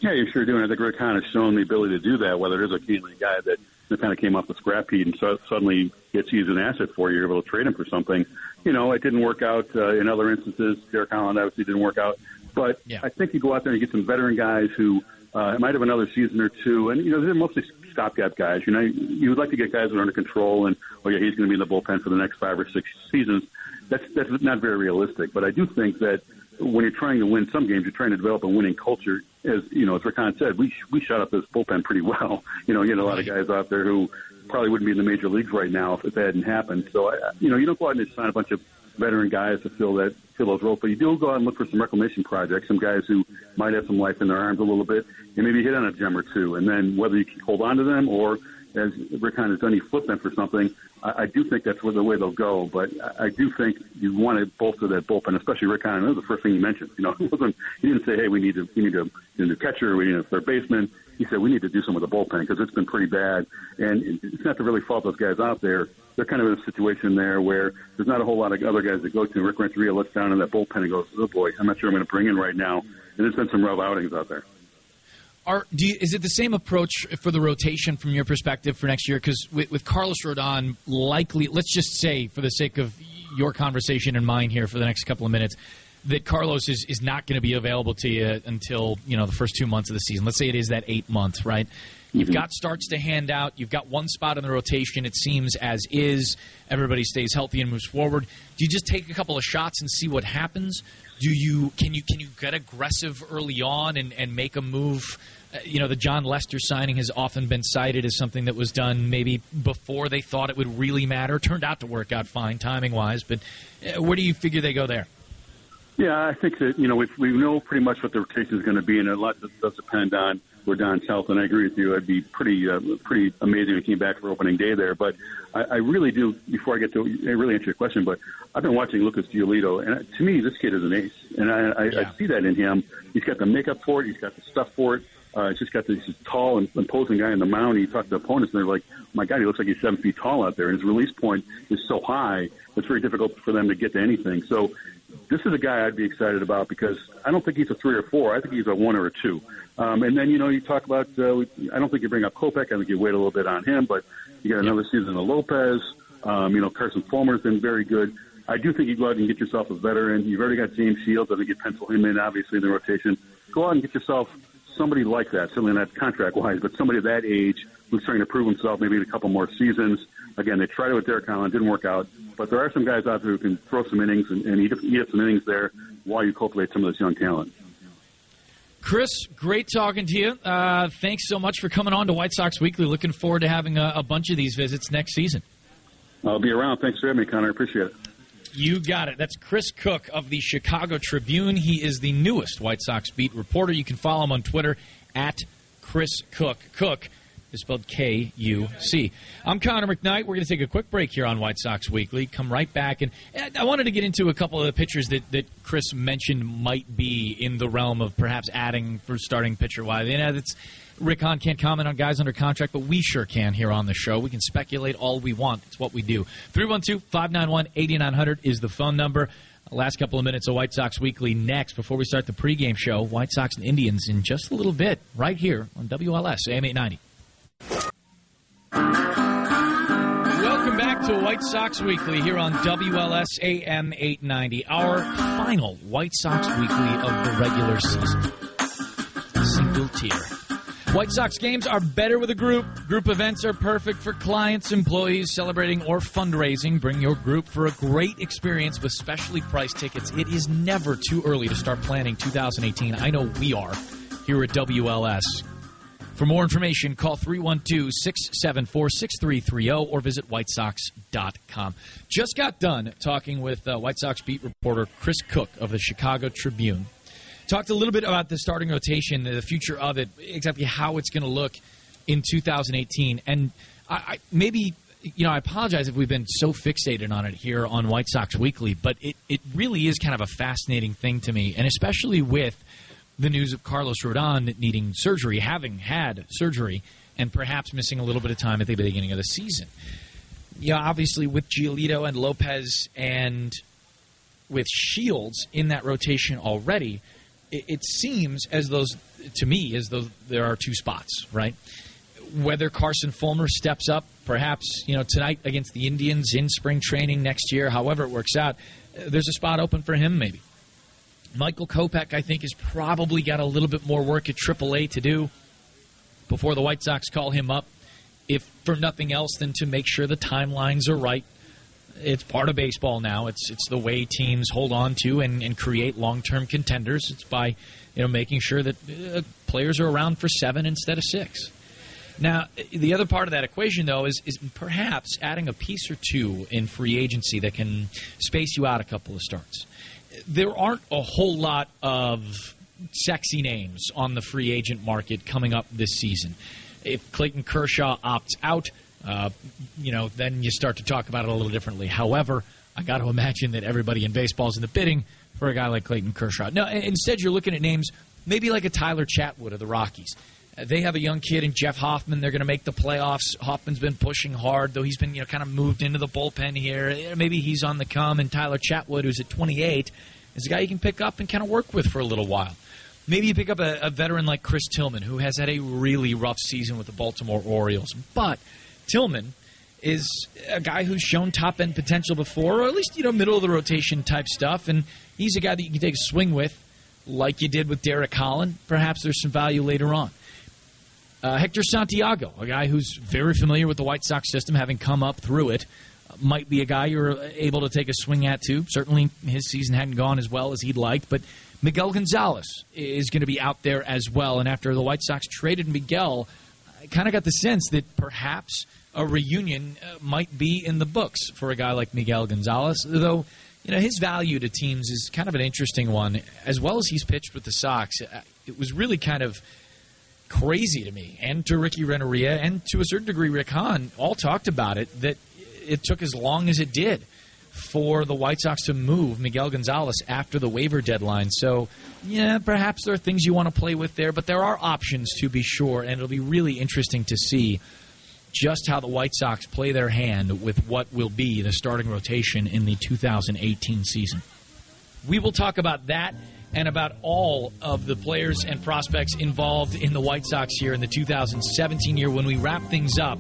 Yeah, you sure do. And I think Rick Hahn has shown the ability to do that, whether it is a Kahnle guy that that kind of came off the scrap heap and so suddenly gets used an asset for you. You're able to trade him for something. You know, it didn't work out uh, in other instances. Derek Holland obviously didn't work out. But yeah. I think you go out there and you get some veteran guys who uh, might have another season or two. And, you know, they're mostly stopgap guys. You know, you would like to get guys that are under control and, oh, yeah, he's going to be in the bullpen for the next five or six seasons. That's, that's not very realistic. But I do think that when you're trying to win some games, you're trying to develop a winning culture. As you know, as Rick Hahn said, we we shut up this bullpen pretty well. You know, you get a lot of guys out there who probably wouldn't be in the major leagues right now if, that hadn't happened. So, I, you know, you don't go out and just sign a bunch of veteran guys to fill that fill those roles, but you do go out and look for some reclamation projects, some guys who might have some life in their arms a little bit, and maybe hit on a gem or two, and then whether you can hold on to them or as Rick Hahn has done, he flipped them for something. I, I do think that's where the way they'll go, but I, I do think you want to bolster that bullpen, especially Rick Hahn. That was the first thing he mentioned. You know, it wasn't, he didn't say, "Hey, we need to we need to need a catcher, we need a third baseman." He said, "We need to do some with the bullpen because it's been pretty bad." And it's not to really fault those guys out there. They're kind of in a situation there where there's not a whole lot of other guys that go to. Rick Renteria looks down in that bullpen and goes, "Oh boy, I'm not sure I'm going to bring in right now." And there's been some rough outings out there. Are, you, is it the same approach for the rotation from your perspective for next year? Because with, with, Carlos Rodon, likely, let's just say, for the sake of your conversation and mine here for the next couple of minutes, that Carlos is, is not going to be available to you until you know the first two months of the season. Let's say it is that eight months, right? You've got starts to hand out. You've got one spot in the rotation. It seems as is. Everybody stays healthy and moves forward. Do you just take a couple of shots and see what happens? Do you can you can you get aggressive early on and, and make a move? Uh, you know, the Jon Lester signing has often been cited as something that was done maybe before they thought it would really matter. Turned out to work out fine timing wise, but uh, where do you figure they go there? Yeah, I think that you know we we know pretty much what the rotation is going to be, and a lot does depend on Rodon's health, and I agree with you. It'd be pretty uh, pretty amazing if he came back for opening day there. But I, I really do. Before I get to I really answer your question, but I've been watching Lucas Giolito, and to me, this kid is an ace, and I, I, yeah. I see that in him. He's got the makeup for it. He's got the stuff for it. Uh, he's just got this tall and imposing guy in the mound. He talked to opponents, and they're like, "My God, he looks like he's seven feet tall out there." And his release point is so high; it's very difficult for them to get to anything. So, this is a guy I'd be excited about because I don't think he's a three or four. I think he's a one or a two. Um, and then you know you talk about. Uh, I don't think you bring up Kopech. I think you wait a little bit on him, but you got another season of Lopez. Um, you know Carson Fulmer's been very good. I do think you go out and get yourself a veteran. You've already got James Shields. I think you pencil him in obviously in the rotation. Go out and get yourself somebody like that, certainly not contract wise, but somebody that age who's trying to prove himself maybe in a couple more seasons. Again, they tried it with Derek Holland, didn't work out, but there are some guys out there who can throw some innings and, and eat, eat some innings there while you cultivate some of this young talent. Chris, great talking to you. Uh, thanks so much for coming on to White Sox Weekly. Looking forward to having a, a bunch of these visits next season. I'll be around. Thanks for having me, Connor. I appreciate it. You got it. That's Chris Kuc of the Chicago Tribune. He is the newest White Sox beat reporter. You can follow him on Twitter at Chris Kuc. Kuc is spelled K U C. I'm Connor McKnight. We're going to take a quick break here on White Sox Weekly. Come right back. And I wanted to get into a couple of the pitchers that, that Chris mentioned might be in the realm of perhaps adding for starting pitcher wise. You know, that's Rick Hahn can't comment on guys under contract, but we sure can here on the show. We can speculate all we want. It's what we do. 312 591 8900 is the phone number. Last couple of minutes of White Sox Weekly next before we start the pregame show. White Sox and Indians in just a little bit, right here on WLS AM 890. Welcome back to White Sox Weekly here on WLS AM 890, our final White Sox Weekly of the regular season. Single tier. White Sox games are better with a group. Group events are perfect for clients, employees celebrating, or fundraising. Bring your group for a great experience with specially priced tickets. It is never too early to start planning 2018. I know we are here at WLS. For more information, call 312 674 6330 or visit whitesox.com. Just got done talking with uh, White Sox beat reporter Chris Kuc of the Chicago Tribune. Talked a little bit about the starting rotation, the future of it, exactly how it's going to look in 2018. And I, I, maybe, you know, I apologize if we've been so fixated on it here on White Sox Weekly, but it, it really is kind of a fascinating thing to me, and especially with the news of Carlos Rodon needing surgery, having had surgery, and perhaps missing a little bit of time at the beginning of the season. Yeah, obviously with Giolito and Lopez and with Shields in that rotation already – it, it seems as those to me as though there are two spots, right? Whether Carson Fulmer steps up, perhaps you know tonight against the Indians in spring training next year, however it works out, there's a spot open for him maybe. Michael Kopech, I think, has probably got a little bit more work at AAA to do before the White Sox call him up, if for nothing else than to make sure the timelines are right it's part of baseball now. It's it's the way teams hold on to and, and create long term contenders. It's by you know making sure that uh, players are around for seven instead of six. Now, the other part of that equation, though, is, is perhaps adding a piece or two in free agency that can space you out a couple of starts. There aren't a whole lot of sexy names on the free agent market coming up this season. If Clayton Kershaw opts out, uh, you know, then you start to talk about it a little differently. However, I got to imagine that everybody in baseball is in the bidding for a guy like Clayton Kershaw. No, instead you're looking at names maybe like a Tyler Chatwood of the Rockies. They have a young kid in Jeff Hoffman. They're going to make the playoffs. Hoffman's been pushing hard, though he's been you know kind of moved into the bullpen here. Eh, maybe he's on the come. And Tyler Chatwood, who's at 28, is a guy you can pick up and kind of work with for a little while. Maybe you pick up a, a veteran like Chris Tillman, who has had a really rough season with the Baltimore Orioles, but Tillman is a guy who's shown top end potential before, or at least you know middle of the rotation type stuff, and he's a guy that you can take a swing with, like you did with Derek Holland. Perhaps there's some value later on. Uh, Hector Santiago, a guy who's very familiar with the White Sox system, having come up through it, might be a guy you're able to take a swing at too. Certainly, his season hadn't gone as well as he'd liked, but Miguel Gonzalez is going to be out there as well. And after the White Sox traded Miguel I kind of got the sense that perhaps a reunion uh, might be in the books for a guy like Miguel Gonzalez, though you know his value to teams is kind of an interesting one. As well as he's pitched with the Sox, uh, it was really kind of crazy to me, and to Ricky Renteria, and to a certain degree Rick Hahn, all talked about it, that it took as long as it did for the White Sox to move Miguel Gonzalez after the waiver deadline. So, yeah, perhaps there are things you want to play with there, but there are options to be sure, and it'll be really interesting to see just how the White Sox play their hand with what will be the starting rotation in the 2018 season. We will talk about that and about all of the players and prospects involved in the White Sox here in the 2017 year when we wrap things up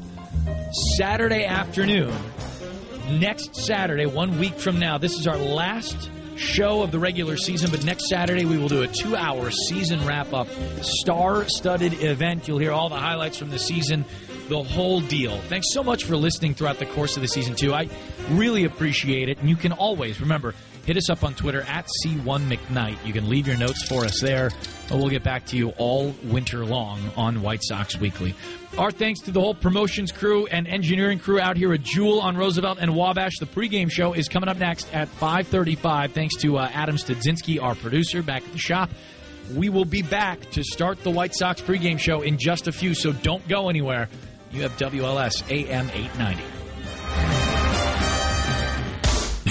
Saturday afternoon. Next Saturday, one week from now, this is our last show of the regular season, but next Saturday we will do a two hour season wrap up, star studded event. You'll hear all the highlights from the season, the whole deal. Thanks so much for listening throughout the course of the season, too. I really appreciate it. And you can always, remember, hit us up on Twitter at C1McKnight. You can leave your notes for us there, we'll get back to you all winter long on White Sox Weekly. Our thanks to the whole promotions crew and engineering crew out here at Jewel on Roosevelt and Wabash. The pregame show is coming up next at 5:35. Thanks to uh, Adam Studzinski, our producer, back at the shop. We will be back to start the White Sox pregame show in just a few, so don't go anywhere. You have WLS AM 890.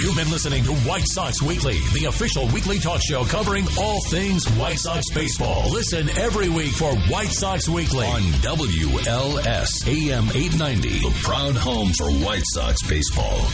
You've been listening to White Sox Weekly, the official weekly talk show covering all things White Sox baseball. Listen every week for White Sox Weekly on WLS AM 890, the proud home for White Sox baseball.